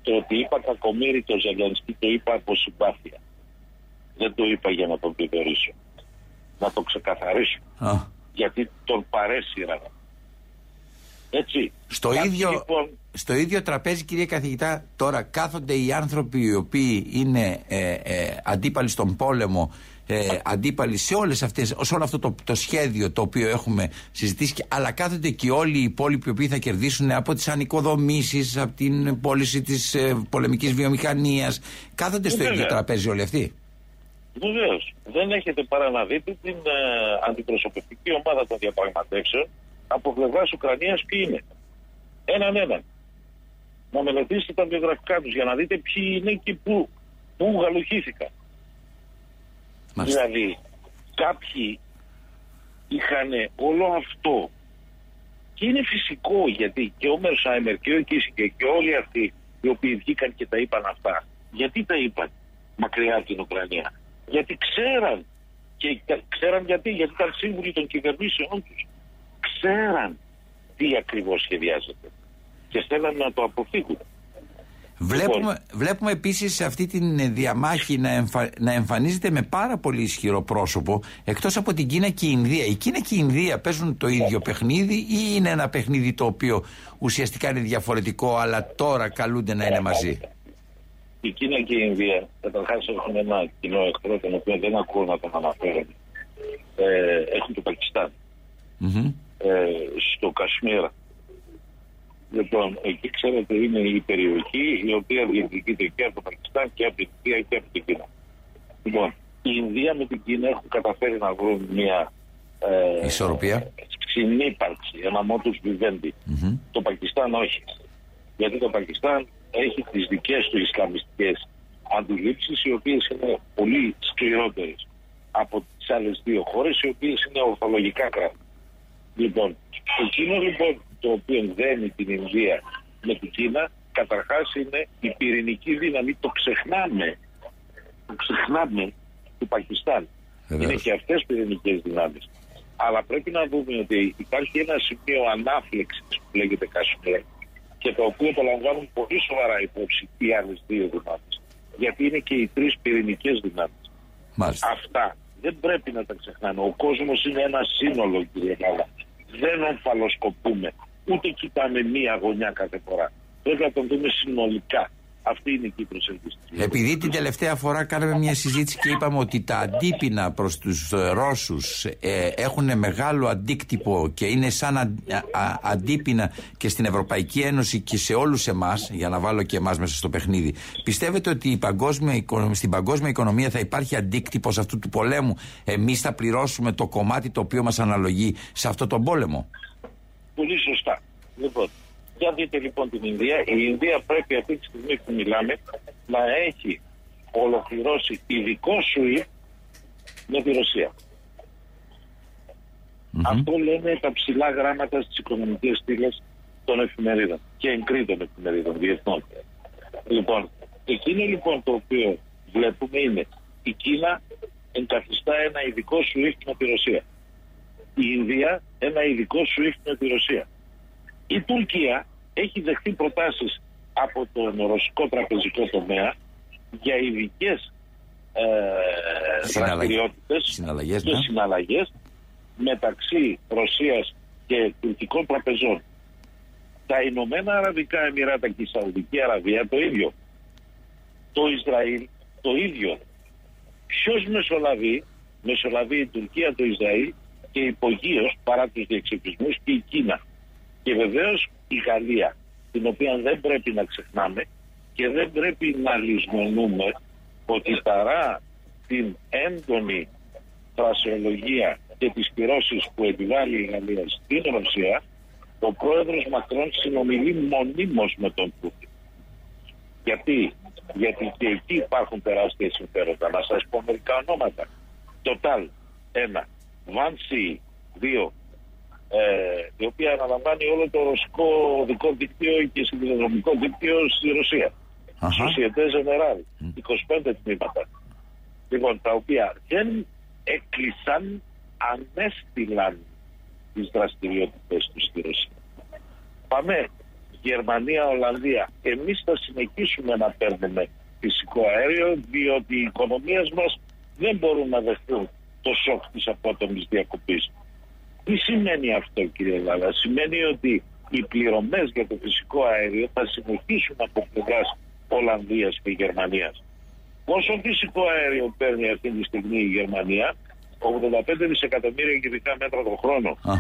το ότι είπα κακομύρι το Ζελένσκι το είπα από συμπάθεια. Δεν το είπα για να τον πληθωρήσω. Να το ξεκαθαρίσω. Α. Γιατί τον παρέσυρα. Έτσι. Στο Κάποιοι, ίδιο, λοιπόν, στο ίδιο τραπέζι, κύριε καθηγητά, τώρα κάθονται οι άνθρωποι οι οποίοι είναι ε, ε, αντίπαλοι στον πόλεμο, ε, αντίπαλοι σε, όλες αυτές, σε όλο αυτό το, το σχέδιο το οποίο έχουμε συζητήσει, και- αλλά κάθονται και όλοι οι υπόλοιποι οι οποίοι θα κερδίσουν από τις ανοικοδομήσεις, από την πώληση της ε, πολεμικής βιομηχανίας. Κάθονται στο Βέβαια. ίδιο τραπέζι όλοι αυτοί; Βεβαίως. Δεν έχετε παρά να δείτε την ε, αντιπροσωπευτική ομάδα των διαπραγματεύσεων από πλευράς Ουκρανίας ποιοι είναι. Έναν έναν. Να μελετήσετε τα βιογραφικά τους για να δείτε ποιοι είναι και πού, πού γαλουχήθηκαν. Μάλιστα. Δηλαδή, κάποιοι είχαν όλο αυτό. Και είναι φυσικό γιατί και ο Μερσάιμερ και ο Κίσικε και όλοι αυτοί οι οποίοι βγήκαν και τα είπαν αυτά. Γιατί τα είπαν μακριά από την Ουκρανία; Γιατί ξέραν. Και κα- ξέραν γιατί; Γιατί ήταν σύμβουλοι των κυβερνήσεών τους. Ξέραν τι ακριβώς σχεδιάζεται. Και θέλαν να το αποφύγουν. Βλέπουμε, Λοιπόν. βλέπουμε επίσης σε αυτή τη διαμάχη να, εμφα, να εμφανίζεται με πάρα πολύ ισχυρό πρόσωπο εκτός από την Κίνα και η Ινδία. Η Κίνα και η Ινδία παίζουν το ίδιο παιχνίδι ή είναι ένα παιχνίδι το οποίο ουσιαστικά είναι διαφορετικό αλλά τώρα καλούνται να είναι μαζί; Η Κίνα και η Ινδία καταρχάς έχουν ένα κοινό εχθρό, τον οποίο δεν ακούω να τον αναφέρουν. Ε, έχουν το Πακιστάν. Μμμ. ε, στο Κασμίρα. Λοιπόν, εκεί ξέρετε είναι η περιοχή η οποία διεκδικείται και από το Πακιστάν και από την Ινδία και από την Κίνα. Λοιπόν, η Ινδία με την Κίνα έχουν καταφέρει να βρουν μια ε, Ισορροπία. συνύπαρξη, ένα modus vivendi. Το Πακιστάν όχι. Γιατί το Πακιστάν έχει τις δικές του ισλαμιστικές αντιλήψεις οι οποίες είναι πολύ σκληρότερες από τις άλλες δύο χώρες οι οποίες είναι ορθολογικά κράτη. Λοιπόν, εκείνος λοιπόν το οποίο δένει την Ινδία με την Κίνα καταρχάς είναι η πυρηνική δύναμη, το ξεχνάμε, το ξεχνάμε του Πακιστάν. Βεβαίως. Είναι και αυτές πυρηνικές δυνάμεις. Αλλά πρέπει να δούμε ότι υπάρχει ένα σημείο ανάφλεξης που λέγεται Κασμίρ και το οποίο το λαμβάνουν πολύ σοβαρά υπόψη οι άλλες δύο δυνάμεις. Γιατί είναι και οι τρεις πυρηνικές δυνάμεις. Μάλιστα. Αυτά δεν πρέπει να τα ξεχνάμε. Ο κόσμος είναι ένα σύνολο, κύριε Γάλα. Δεν ομφαλοσκοπούμε. Ούτε κοιτάμε μία γωνιά κάθε φορά. Πρέπει να τον δούμε συνολικά. Αυτή είναι η Κύπρος ελπιστική. Επειδή την τελευταία φορά κάναμε μια συζήτηση και είπαμε ότι τα αντίπεινα προς τους ε, Ρώσους ε, έχουν μεγάλο αντίκτυπο και είναι σαν α- α- αντίπεινα και στην Ευρωπαϊκή Ένωση και σε όλους εμάς, για να βάλω και εμάς μέσα στο παιχνίδι, πιστεύετε ότι η παγκόσμια, οικο- στην παγκόσμια οικονομία θα υπάρχει αντίκτυπος αυτού του πολέμου; Εμείς θα πληρώσουμε το κομμάτι το οποίο μας αναλογεί σε αυτό τον πόλεμο; Πολύ σωστά. Λοιπόν, για δείτε λοιπόν την Ινδία. Η Ινδία πρέπει αυτή τη στιγμή που μιλάμε να έχει ολοκληρώσει ειδικό SWIFT με τη Ρωσία. Αυτό λένε τα ψηλά γράμματα στις οικονομικές στήλες των εφημερίδων και εγκρίτων εφημερίδων διεθνών. Λοιπόν, εκείνο λοιπόν το οποίο βλέπουμε είναι η Κίνα εγκαθιστά ένα ειδικό SWIFT με τη Ρωσία. Η Ινδία ένα ειδικό SWIFT με τη Ρωσία. Η Τουρκία έχει δεχτεί προτάσεις από τον ρωσικό τραπεζικό τομέα για ειδικές ε, Συναλλαγές. δραστηριότητες Συναλλαγές, και ναι. συναλλαγές μεταξύ Ρωσίας και τουρκικών τραπεζών. Τα Ηνωμένα Αραβικά Εμμυράτα και η Σαουδική Αραβία το ίδιο. Το Ισραήλ το ίδιο. Ποιος μεσολαβεί, μεσολαβεί η Τουρκία, το Ισραήλ και υπογείως παρά τους διεξοπισμούς και η Κίνα. Και βεβαίως η Γαλλία, την οποία δεν πρέπει να ξεχνάμε και δεν πρέπει να λησμονούμε ότι παρά την έντονη φρασεολογία και τις κυρώσεις που επιβάλλει η Γαλλία στην Ρωσία, ο πρόεδρος Μακρόν συνομιλεί μονίμως με τον Πούτιν. Γιατί, γιατί και εκεί υπάρχουν τεράστια συμφέροντα. Να σας πω μερικά ονόματα. Total, ένα. Vansi, δύο. Ε, η οποία αναλαμβάνει όλο το ρωσικό οδικό δίκτυο και σιδηροδρομικό δίκτυο στη Ρωσία. Αχα. Societe Generale, 25 τμήματα. Λοιπόν, τα οποία δεν έκλεισαν, ανέστηλαν τις δραστηριότητες τους στη Ρωσία. Πάμε Γερμανία, Ολλανδία. Εμείς θα συνεχίσουμε να παίρνουμε φυσικό αέριο διότι οι οικονομίες μας δεν μπορούν να δεχτούν το σοκ της απότομης διακοπής. Τι σημαίνει αυτό κύριε Λάλα; Σημαίνει ότι οι πληρωμές για το φυσικό αέριο θα συνεχίσουν από πλευράς Ολλανδίας και Γερμανίας. Πόσο φυσικό αέριο παίρνει αυτή τη στιγμή η Γερμανία, 85 δισεκατομμύρια κυβικά μέτρα το χρόνο. Α,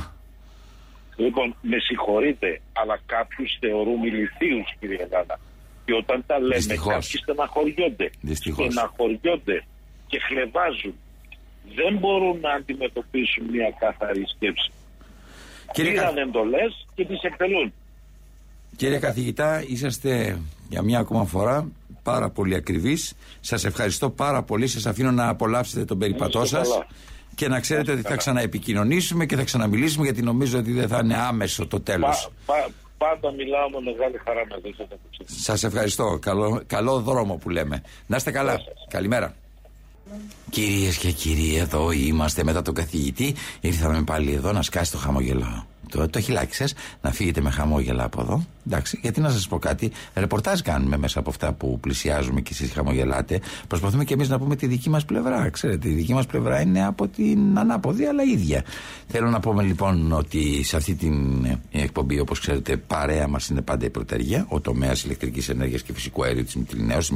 Λοιπόν, με συγχωρείτε, αλλά κάποιους θεωρούμε ηλικίους, κύριε Γάνα. Και όταν τα λέμε, Δυστυχώς. κάποιοι στεναχωριόνται. Δυστυχώς. Στεναχωριόνται και χλεβάζουν. Δεν μπορούν να αντιμετωπίσουν μια καθαρή σκέψη. Κύριε Πήραν Κα- εντολές και τις εκτελούν. Κύριε καθηγητά, είσαστε για μια ακόμα φορά πάρα πολύ ακριβείς. Σας ευχαριστώ πάρα πολύ. Σας αφήνω να απολαύσετε τον περιπατό είστε σας. καλά. Και να ξέρετε ότι θα καλά. ξαναεπικοινωνήσουμε και θα ξαναμιλήσουμε γιατί νομίζω ότι δεν θα είναι άμεσο το τέλος. Πα, πα, πάντα μιλάω με μεγάλη χαρά μαζί σας. Σας ευχαριστώ. Καλό, καλό δρόμο που λέμε. Να είστε καλά. Καλημέρα. Κυρίες και κύριοι, εδώ είμαστε μετά τον καθηγητή. Ήρθαμε πάλι εδώ να σκάσει το χαμόγελο. Το, το χιλάκι σα, να φύγετε με χαμόγελα από εδώ. Εντάξει, γιατί να σας πω κάτι, ρεπορτάζ κάνουμε μέσα από αυτά που πλησιάζουμε και εσείς χαμογελάτε. Προσπαθούμε και εμείς να πούμε τη δική μας πλευρά. Ξέρετε, η δική μας πλευρά είναι από την ανάποδη, αλλά ίδια. Θέλω να πούμε λοιπόν ότι σε αυτή την ε, εκπομπή, όπως ξέρετε, παρέα μας είναι πάντα η πρωτεργία, ο τομέας ηλεκτρικής ενέργειας και φυσικού αερίου της Μητρινέως,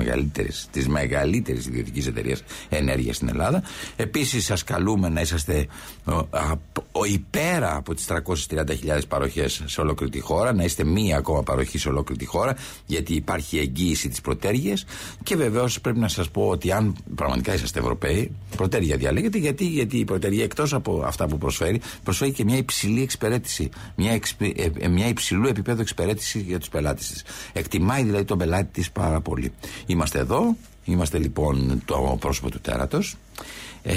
της μεγαλύτερης ιδιωτικής εταιρείας ενέργειας στην Ελλάδα. Επίσης, σας καλούμε να είσαστε ο, απ- ο, υπέρα από τις 330.000 παροχές σε ολόκληρη τη χώρα, να είστε μία ακόμα παροχή σε ολόκληρη τη χώρα, γιατί υπάρχει εγγύηση της πρωτέργεια. Και βεβαίως πρέπει να σας πω ότι αν πραγματικά είσαστε Ευρωπαίοι, πρωτέργεια διαλέγετε, γιατί, γιατί η πρωτέργεια εκτός από αυτά που προσφέρει, προσφέρει και μια υψηλή εξυπηρέτηση. Μια, εξπι- ε, ε, μια υψηλού επίπεδου εξυπηρέτησης για τους πελάτες της. Εκτιμάει δηλαδή τον πελάτη της πάρα πολύ. Είμαστε εδώ Είμαστε λοιπόν το πρόσωπο του τέρατος. Ε,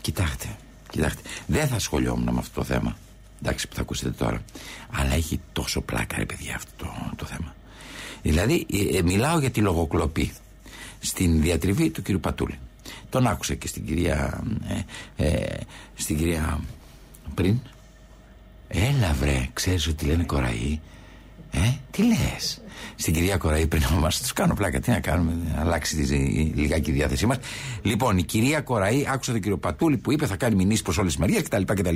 κοιτάξτε, κοιτάξτε, δεν θα ασχολιόμουν με αυτό το θέμα. Εντάξει, που θα ακούσετε τώρα. Αλλά έχει τόσο πλάκα, ρε παιδιά, αυτό το, το θέμα. Δηλαδή, ε, ε, μιλάω για τη λογοκλοπή στην διατριβή του κύριου Πατούλη. Τον άκουσα και στην κυρία. Ε, ε, στην κυρία πριν. Έλα βρε, ξέρεις ότι λένε κοραή. Ε, τι λες; Στην κυρία Κοραή πριν να μας τους κάνω πλάκα. Τι να κάνουμε, να αλλάξει τη, λιγάκι η διάθεσή μας. Λοιπόν, η κυρία Κοραή άκουσα τον κύριο Πατούλη που είπε θα κάνει μηνύσεις προς όλες τις μεριές κτλ. κτλ.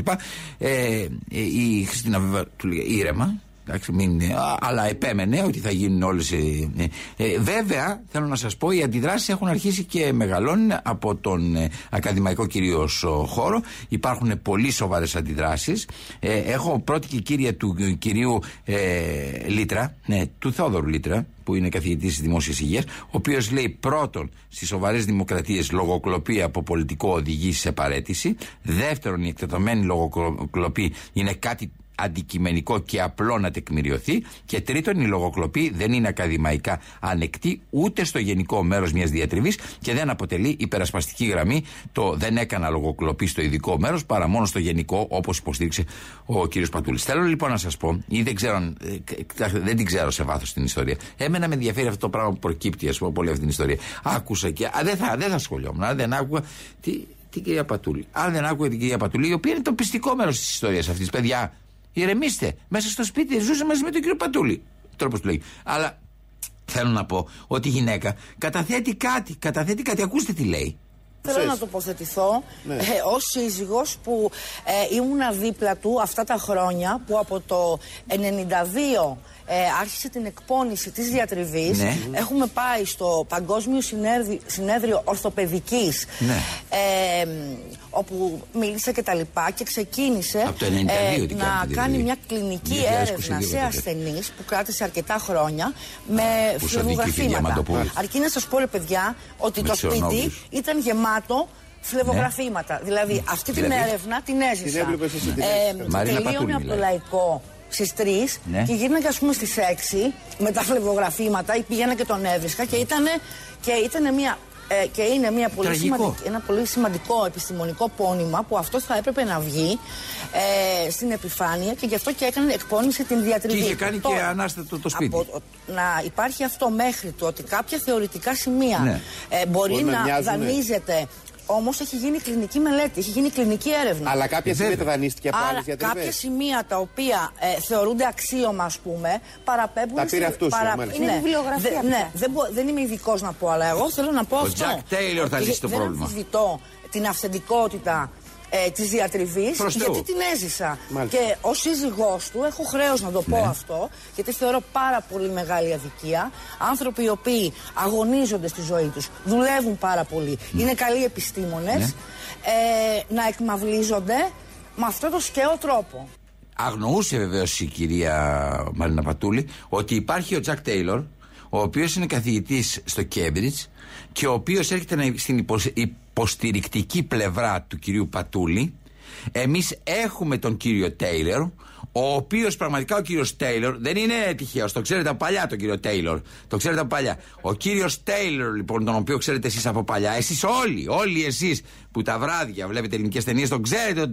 Ε, ε, η Χριστίνα βέβαια του λέει ήρεμα, Εντάξει, μην, α, αλλά επέμενε ότι θα γίνουν όλες. Ε, ε, βέβαια, θέλω να σας πω, οι αντιδράσεις έχουν αρχίσει και μεγαλώνουν από τον ε, ακαδημαϊκό κυρίως χώρο. Υπάρχουν πολύ σοβαρές αντιδράσεις. Ε, έχω πρώτη και κύρια του ε, κυρίου ε, Λίτρα, ναι, του Θόδωρου Λίτρα, που είναι καθηγητής της δημόσιας υγείας, ο οποίος λέει πρώτον, στις σοβαρές δημοκρατίες λογοκλοπή από πολιτικό οδηγεί σε παρέτηση. Δεύτερον, η εκτεταμένη λογοκλοπή είναι κάτι αντικειμενικό και απλό να τεκμηριωθεί. Και τρίτον, η λογοκλοπή δεν είναι ακαδημαϊκά ανεκτή ούτε στο γενικό μέρος μιας διατριβής και δεν αποτελεί υπερασπαστική γραμμή το δεν έκανα λογοκλοπή στο ειδικό μέρος παρά μόνο στο γενικό, όπως υποστήριξε ο κ. Πατούλης. Θέλω λοιπόν να σας πω, ή δεν ξέρω, αν- ε, δεν την ξέρω σε βάθος την ιστορία. Εμένα με ενδιαφέρει αυτό το πράγμα που προκύπτει, ας πούμε, από όλη αυτή την ιστορία. Άκουσα και. Α, δεν θα, δεν θα ασχολιόμουν, αν δεν άκουγα. Τι, την κυρία Πατούλη. Αν δεν άκουγα την κυρία Πατούλη, η οποία είναι το πιστικό μέρος της ιστορίας αυτής, παιδιά. Ηρεμήστε. Μέσα στο σπίτι ζούσε μαζί με τον κύριο Πατούλη. Τρόπος του λέγει. Αλλά θέλω να πω ότι η γυναίκα καταθέτει κάτι. Καταθέτει κάτι. Ακούστε τι λέει. Θέλω να τοποθετηθώ Ναι. ε, ως σύζυγος που ε, ήμουνα δίπλα του αυτά τα χρόνια που από το 92 ε, άρχισε την εκπόνηση της διατριβής. Ναι. Έχουμε πάει στο Παγκόσμιο Συνέδριο, Συνέδριο Ορθοπαιδικής Ναι. ε, όπου μίλησε και τα λοιπά και ξεκίνησε Από το 92 την να κάνετε, δηλαδή. κάνει μια κλινική 2022 έρευνα σε τότε. ασθενείς που κράτησε αρκετά χρόνια με Που σου αδίκησε η φλεβογραφήματα. Διαμαντοπούλου. Αρκεί να σας πω ρε παιδιά ότι Με το τους σπίτι ορνόβιους. ήταν γεμάτο φλεβογραφήματα. Δηλαδή αυτή την Δηλαδή; έρευνα την έζησα. Την έβλεπες εσύ, την Ε, έζησες. Μαρίνα τελείωνε Πατούλη από το μιλάει. λαϊκό στις 3 Ναι. και γύρναγα ας πούμε στις 6 με τα φλεβογραφήματα ή πήγαινα και τον έβρισκα και ήταν και ήτανε μια. Ε, και είναι μια πολύ Τραγικό. σημαντική- ένα πολύ σημαντικό επιστημονικό πόνημα που αυτό θα έπρεπε να βγει ε, στην επιφάνεια και γι' αυτό και έκανε εκπόνηση την διατριβή. Και είχε κάνει και Τώρα, ανάστατο το σπίτι. από- να υπάρχει αυτό μέχρι το ότι κάποια θεωρητικά σημεία Ναι. ε, μπορεί Μπορεί να να, μοιάζουνε. δανείζεται. Όμως έχει γίνει κλινική μελέτη, έχει γίνει κλινική έρευνα. Αλλά κάποια Ε, σημεία βέβαια. τα δανείστηκε από άλλε Άρα διατριβέ. κάποια σημεία τα οποία ε, θεωρούνται αξίωμα, ας πούμε, παραπέμπουν. Τα πήρε στη- αυτούς, μάλιστα. Ναι, Είναι βιβλιογραφία Δε- αυτά. ναι, δεν, μπο- δεν είμαι ειδικός να πω, αλλά εγώ θέλω να πω Ο αυτό. Jack Taylor θα Ότι λύσει το δεν πρόβλημα. αμφισβητώ την αυθεντικότητα ε, της διατριβής, Προς γιατί Θεού. την έζησα. Μάλιστα. Και ως σύζυγός του έχω χρέος να το πω Ναι. αυτό, γιατί θεωρώ πάρα πολύ μεγάλη αδικία. Άνθρωποι οι οποίοι αγωνίζονται στη ζωή τους, δουλεύουν πάρα πολύ, είναι καλοί επιστήμονες, Ναι. ε, να εκμαυλίζονται με αυτό το σκαίο τρόπο. Αγνοούσε βεβαίως η κυρία Μαρίνα Πατούλη ότι υπάρχει ο Τζακ Τέιλορ, ο οποίος είναι καθηγητής στο Κέμπριτζ και ο οποίος έρχεται στην υποστηρικτική πλευρά του κυρίου Πατούλη. Εμείς έχουμε τον κύριο Τέιλερ, ο οποίος πραγματικά ο κύριος Τέιλορ δεν είναι τυχαίος, το ξέρετε από παλιά τον κύριο Τέιλορ. Το ξέρετε από παλιά. Ο κύριος Τέιλορ, λοιπόν, τον οποίο ξέρετε εσείς από παλιά, εσείς όλοι, όλοι εσείς που τα βράδια βλέπετε ελληνικές ταινίες, τον ξέρετε.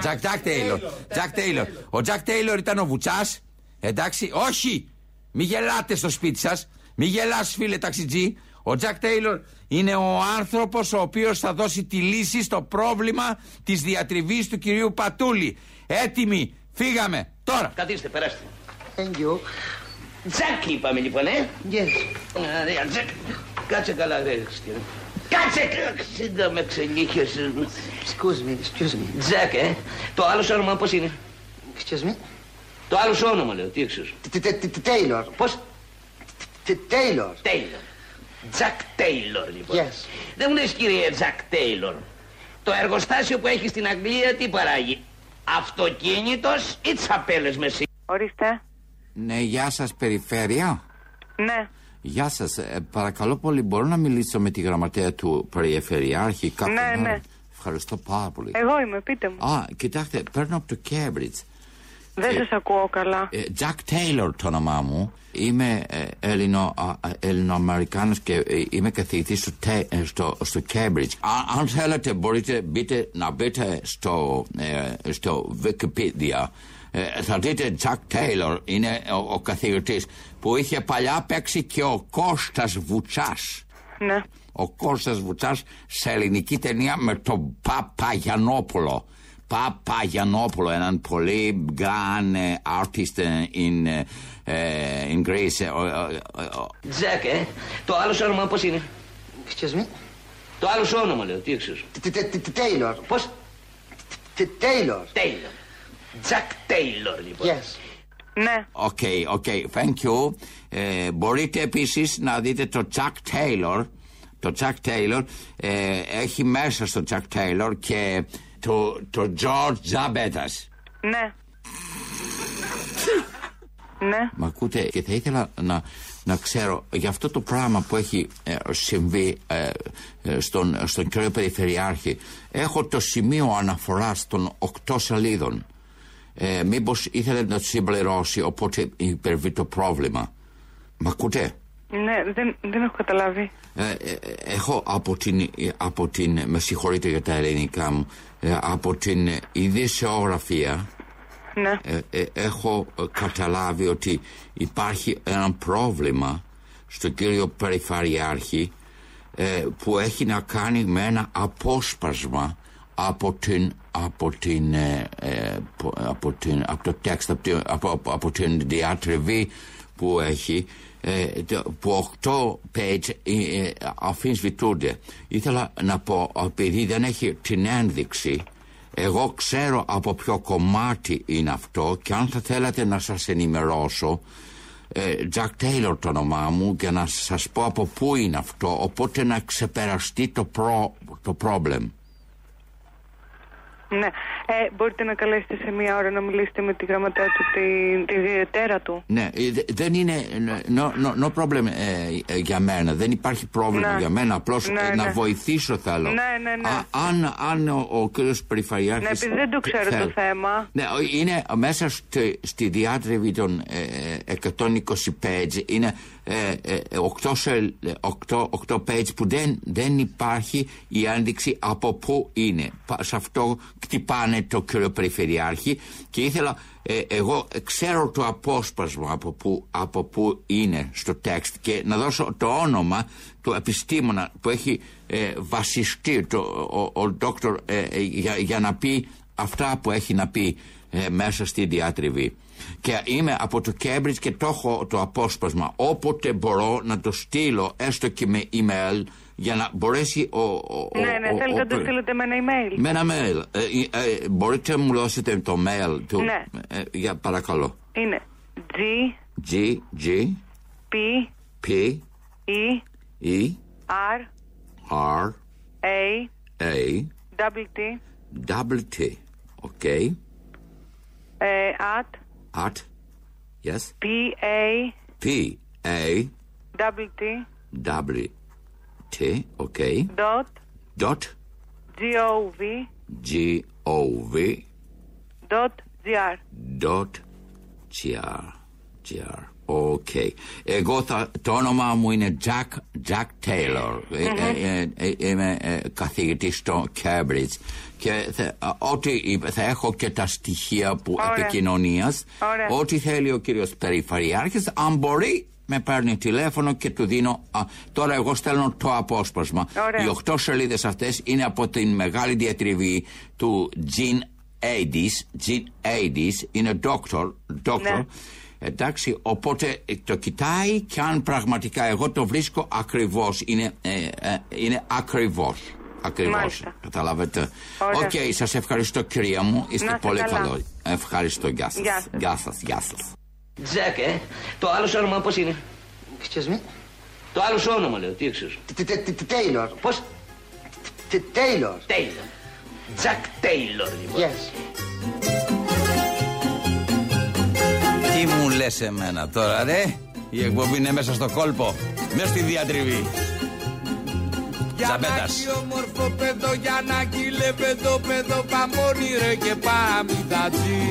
Τζακ Τέιλορ. Τζακ Τέιλορ. Ο Τζακ Τέιλορ ήταν ο Βουτσάς. Εντάξει, όχι! Μη γελάτε στο σπίτι σας. Μη γελάς, φίλε ταξιτζή. Ο Τζακ Τέιλορ είναι ο άνθρωπος ο οποίος θα δώσει τη λύση στο πρόβλημα της διατριβής του κυρίου Πατούλη. Έτοιμοι, φύγαμε τώρα. Καθίστε, περάστε. Thank you. Τζακ είπαμε λοιπόν, ε; Yes. Ωραία, Τζακ. Κάτσε καλά, ρε Χριστιανέ. Κάτσε! Σίγκα με ξενύχιασες. Excuse me, excuse me. Τζακ, ε; Το άλλο σου όνομα πώς είναι; Excuse me? Το άλλο σου όνομα λέω, τι έξω. T- t- t- t- Taylor. Πώς; T- Taylor. Τέιλορ. Τζακ Τέιλορ, λοιπόν. Yes. Δεν μου λες κύριε Τζακ Τέιλορ. Το εργοστάσιο που έχεις στην Αγγλία τι παράγει; Αυτοκίνητος ή τσαπέλες με σι... Ορίστε. Ναι, γεια σας, περιφέρεια. Ναι. Γεια σας. παρακαλώ πολύ, μπορώ να μιλήσω με τη γραμματέα του Περιφερειάρχη κάποιον Ναι, άλλον; ναι. Ευχαριστώ πάρα πολύ. Εγώ είμαι, πείτε μου. Α, κοιτάξτε, παίρνω από το Cambridge. Δεν σας ακούω καλά. Ε, Jack Taylor το όνομά μου. Είμαι ε, Έλληνο, α, α, Ελληνοαμερικάνος και ε, είμαι καθηγητής στο, Τε- ε, στο, στο Cambridge. Α- αν θέλετε μπορείτε μπείτε, να μπείτε στο, ε, στο Wikipedia. Ε, θα δείτε Jack Taylor είναι ο, ο καθηγητής που είχε παλιά παίξει και ο Κώστας Βουτσάς. Ναι. Ο Κώστας Βουτσάς σε ελληνική ταινία με τον Παπαγιανόπουλο. Παπαγιανόπουλο, έναν πολύ grand ε, artist ε, in, ε, ε, in Greece. Ε, ο- ο- ο- ο- Τζακ, ε. Το άλλο σου όνομα πώς είναι; Excuse me? Το άλλο σου όνομα λέω, τι έξω. Taylor. Πώς; Taylor. Τέιλορ. Τζακ Τέιλορ λοιπόν. Yes. Ναι. OK, OK, thank you. Ε, μπορείτε επίσης να δείτε το Jack Taylor. Το Jack Taylor ε, έχει μέσα στο Jack Taylor και το, το George Zabetas. Ναι. ναι. Μ' ακούτε και θα ήθελα να, να ξέρω για αυτό το πράγμα που έχει ε, συμβεί ε, ε, στον, στον κύριο Περιφερειάρχη. Έχω το σημείο αναφοράς των οκτώ σελίδων. Ε, μήπως ήθελε να το συμπληρώσει οπότε υπερβεί το πρόβλημα. Μ' ακούτε; Ναι, δεν, δεν έχω καταλάβει. Ε, ε, ε, έχω από την, ε, από την, με συγχωρείτε για τα ελληνικά μου, ε, από την ειδησιογραφία Ναι. ε, ε, έχω ε, καταλάβει ότι υπάρχει ένα πρόβλημα στον κύριο Περιφερειάρχη ε, που έχει να κάνει με ένα απόσπασμα από την από την, ε, ε, που- από την από το text από, την- από, από, από την διατριβή που έχει ε, το- που 8 page ε, ε, αφισβητούνται ήθελα να πω επειδή δεν έχει την ένδειξη εγώ ξέρω από ποιο κομμάτι είναι αυτό και αν θα θέλατε να σας ενημερώσω ε, Jack Taylor το όνομά μου και να σας πω από πού είναι αυτό οπότε να ξεπεραστεί το, προ, το problem. Ναι. Ε, μπορείτε να καλέσετε σε μία ώρα να μιλήσετε με τη γραμματέα του, τη, τη διαιτέρα του. Ναι, ε, δε- δεν είναι no, no, no problem ε, ε, για μένα. Δεν υπάρχει πρόβλημα Ναι. για μένα. Απλώς Ναι, ε, να ναι. βοηθήσω θέλω. Ναι, ναι, ναι. Α, αν, αν ο, ο κύριος Περιφερειάρχης... Ναι, επειδή δεν το ξέρω θέλ- το θέμα. Ναι, ο- είναι μέσα στη, στη διάτρεβη των ε, 120 page είναι ε, ε, 8, σελ- 8, 8 page που δεν, δεν υπάρχει η ένδειξη από πού είναι. Πα- Σε αυτό κτυπάνε το κύριο Περιφερειάρχη και ήθελα ε, εγώ ξέρω το απόσπασμα από πού, από πού είναι στο text και να δώσω το όνομα του επιστήμονα που έχει ε, βασιστεί το, ο, ο, δόκτωρ ε, ε, για, για να πει αυτά που έχει να πει ε, μέσα στη διάτριβη. Και είμαι από το Cambridge και το έχω το απόσπασμα. Όποτε μπορώ να το στείλω έστω και με email για να μπορέσει ο... ο- ο- ναι, ναι, ο- θέλετε ο- να το στείλετε με ένα email. με ένα mail. Ε, ε, ε, μπορείτε να μου δώσετε το mail του; Ναι. Ε, για παρακαλώ. Είναι G, G, G, P, P, E, E, R, R, A, A, double T, double T. Okay. ε, at, At, yes. P, A, P, A, double T, W, T. Okay. dot, Dot, G, O, V, G, O, V, dot, G, R. dot, G, R. G, R. Okay. Εγώ θα, το όνομά μου είναι Jack, Jack Taylor. Ε, ε, ε, ε, είμαι ε, καθηγητής στο Cambridge. Και θα, α, ό,τι είπε, θα έχω και τα στοιχεία που Ωραία. επικοινωνίας. Ωραία. Ό,τι θέλει ο κύριος Περιφερειάρχης, αν μπορεί, με παίρνει τηλέφωνο και του δίνω. Α, τώρα εγώ στέλνω το απόσπασμα. Ωραία. Οι οχτώ σελίδες αυτές είναι από την μεγάλη διατριβή του Gene Aidis. Gene Aidis είναι doctor. doctor. Ναι. Εντάξει, οπότε ε, το κοιτάει και αν πραγματικά εγώ το βρίσκω ακριβώς, είναι, ε, ε, είναι ακριβώς. Ακριβώς. Μάλιστα. Καταλάβετε. Ωραία. Οκ, σας ευχαριστώ κυρία μου. Είστε Να είστε πολύ καλά. καλό. Ευχαριστώ. Γεια σας. Γεια σας. Γεια σας. Γεια σας. Τζακ, ε. Το άλλο σου όνομα πώς είναι; Excuse me? Το άλλο σου όνομα λέω, τι έξω. Taylor. Πώς; Taylor. Τέιλορ. Τζακ Τέιλορ λοιπόν. Yes. Τι μου λες εμένα τώρα ρε; Η εκπομπή είναι μέσα στο κόλπο Μέσα στη διατριβή Ζαμπέτας. Γιαννάκι όμορφο παιδό, Γιαννάκι λεπεδό παιδό Παμόνι ρε και παραμυθατζή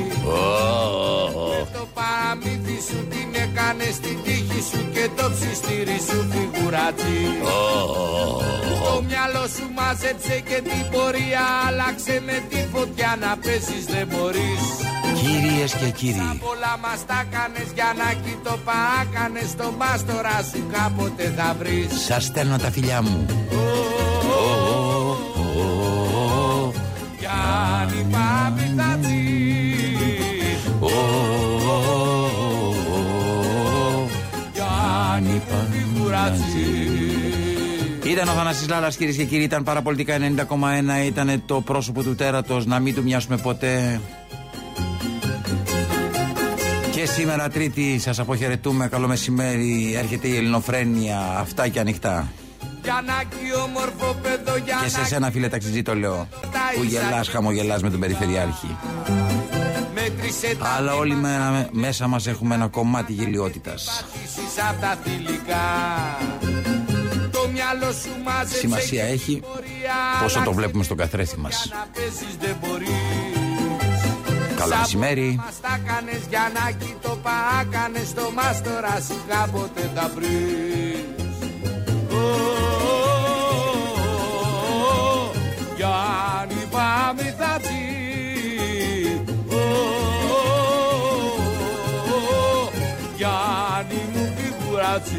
Το παραμύθι σου την έκανε στην τύχη σου Και το ψιστήρι σου φιγουρατζή Το μυαλό σου μάζεψε και την πορεία Άλλαξε με τη φωτιά να πέσεις δεν μπορείς. Κυρίες και κύριοι. Πολλά μας τα κάνες Γιαννάκι το πάκανες Το μάστορα σου κάποτε θα βρεις. Σας στέλνω τα φιλιά μου Γιάννη Παπιτατζή Γιάννη Παπιτατζή Ήταν ο Θανάσης Λάλας κυρίες και κύριοι Ήταν παραπολιτικά 90,1 Ήταν το πρόσωπο του τέρατος Να μην του μοιάσουμε ποτέ. Και σήμερα Τρίτη σας αποχαιρετούμε. Καλό μεσημέρι Έρχεται η Ελληνοφρένεια Αυτά και ανοιχτά. Γιαννάκι όμορφο παιδό Και Γιαννάκι σε σένα φίλε ταξιτζή το λέω Που γελάς χαμογελάς με τον Περιφερειάρχη. Μέτρησε τα Αλλά όλοι με- μέσα μας έχουμε ένα κομμάτι γελιότητας. Πατήσεις απ' τα θηλυκά. Το μυαλό σου μάζεψε Σημασία και έχει την πορεία. πόσο το άλλαξε βλέπουμε στον καθρέφτη μας. να πέσεις δεν μπορείς. Καλό μεσημέρι. Μας τα κάνες Γιαννάκι το πάκανες Το μάστορα. Σου κάποτε θα βρεις Ω, Γιάννη πάμε θα Γιάννη μου φιγουρατσί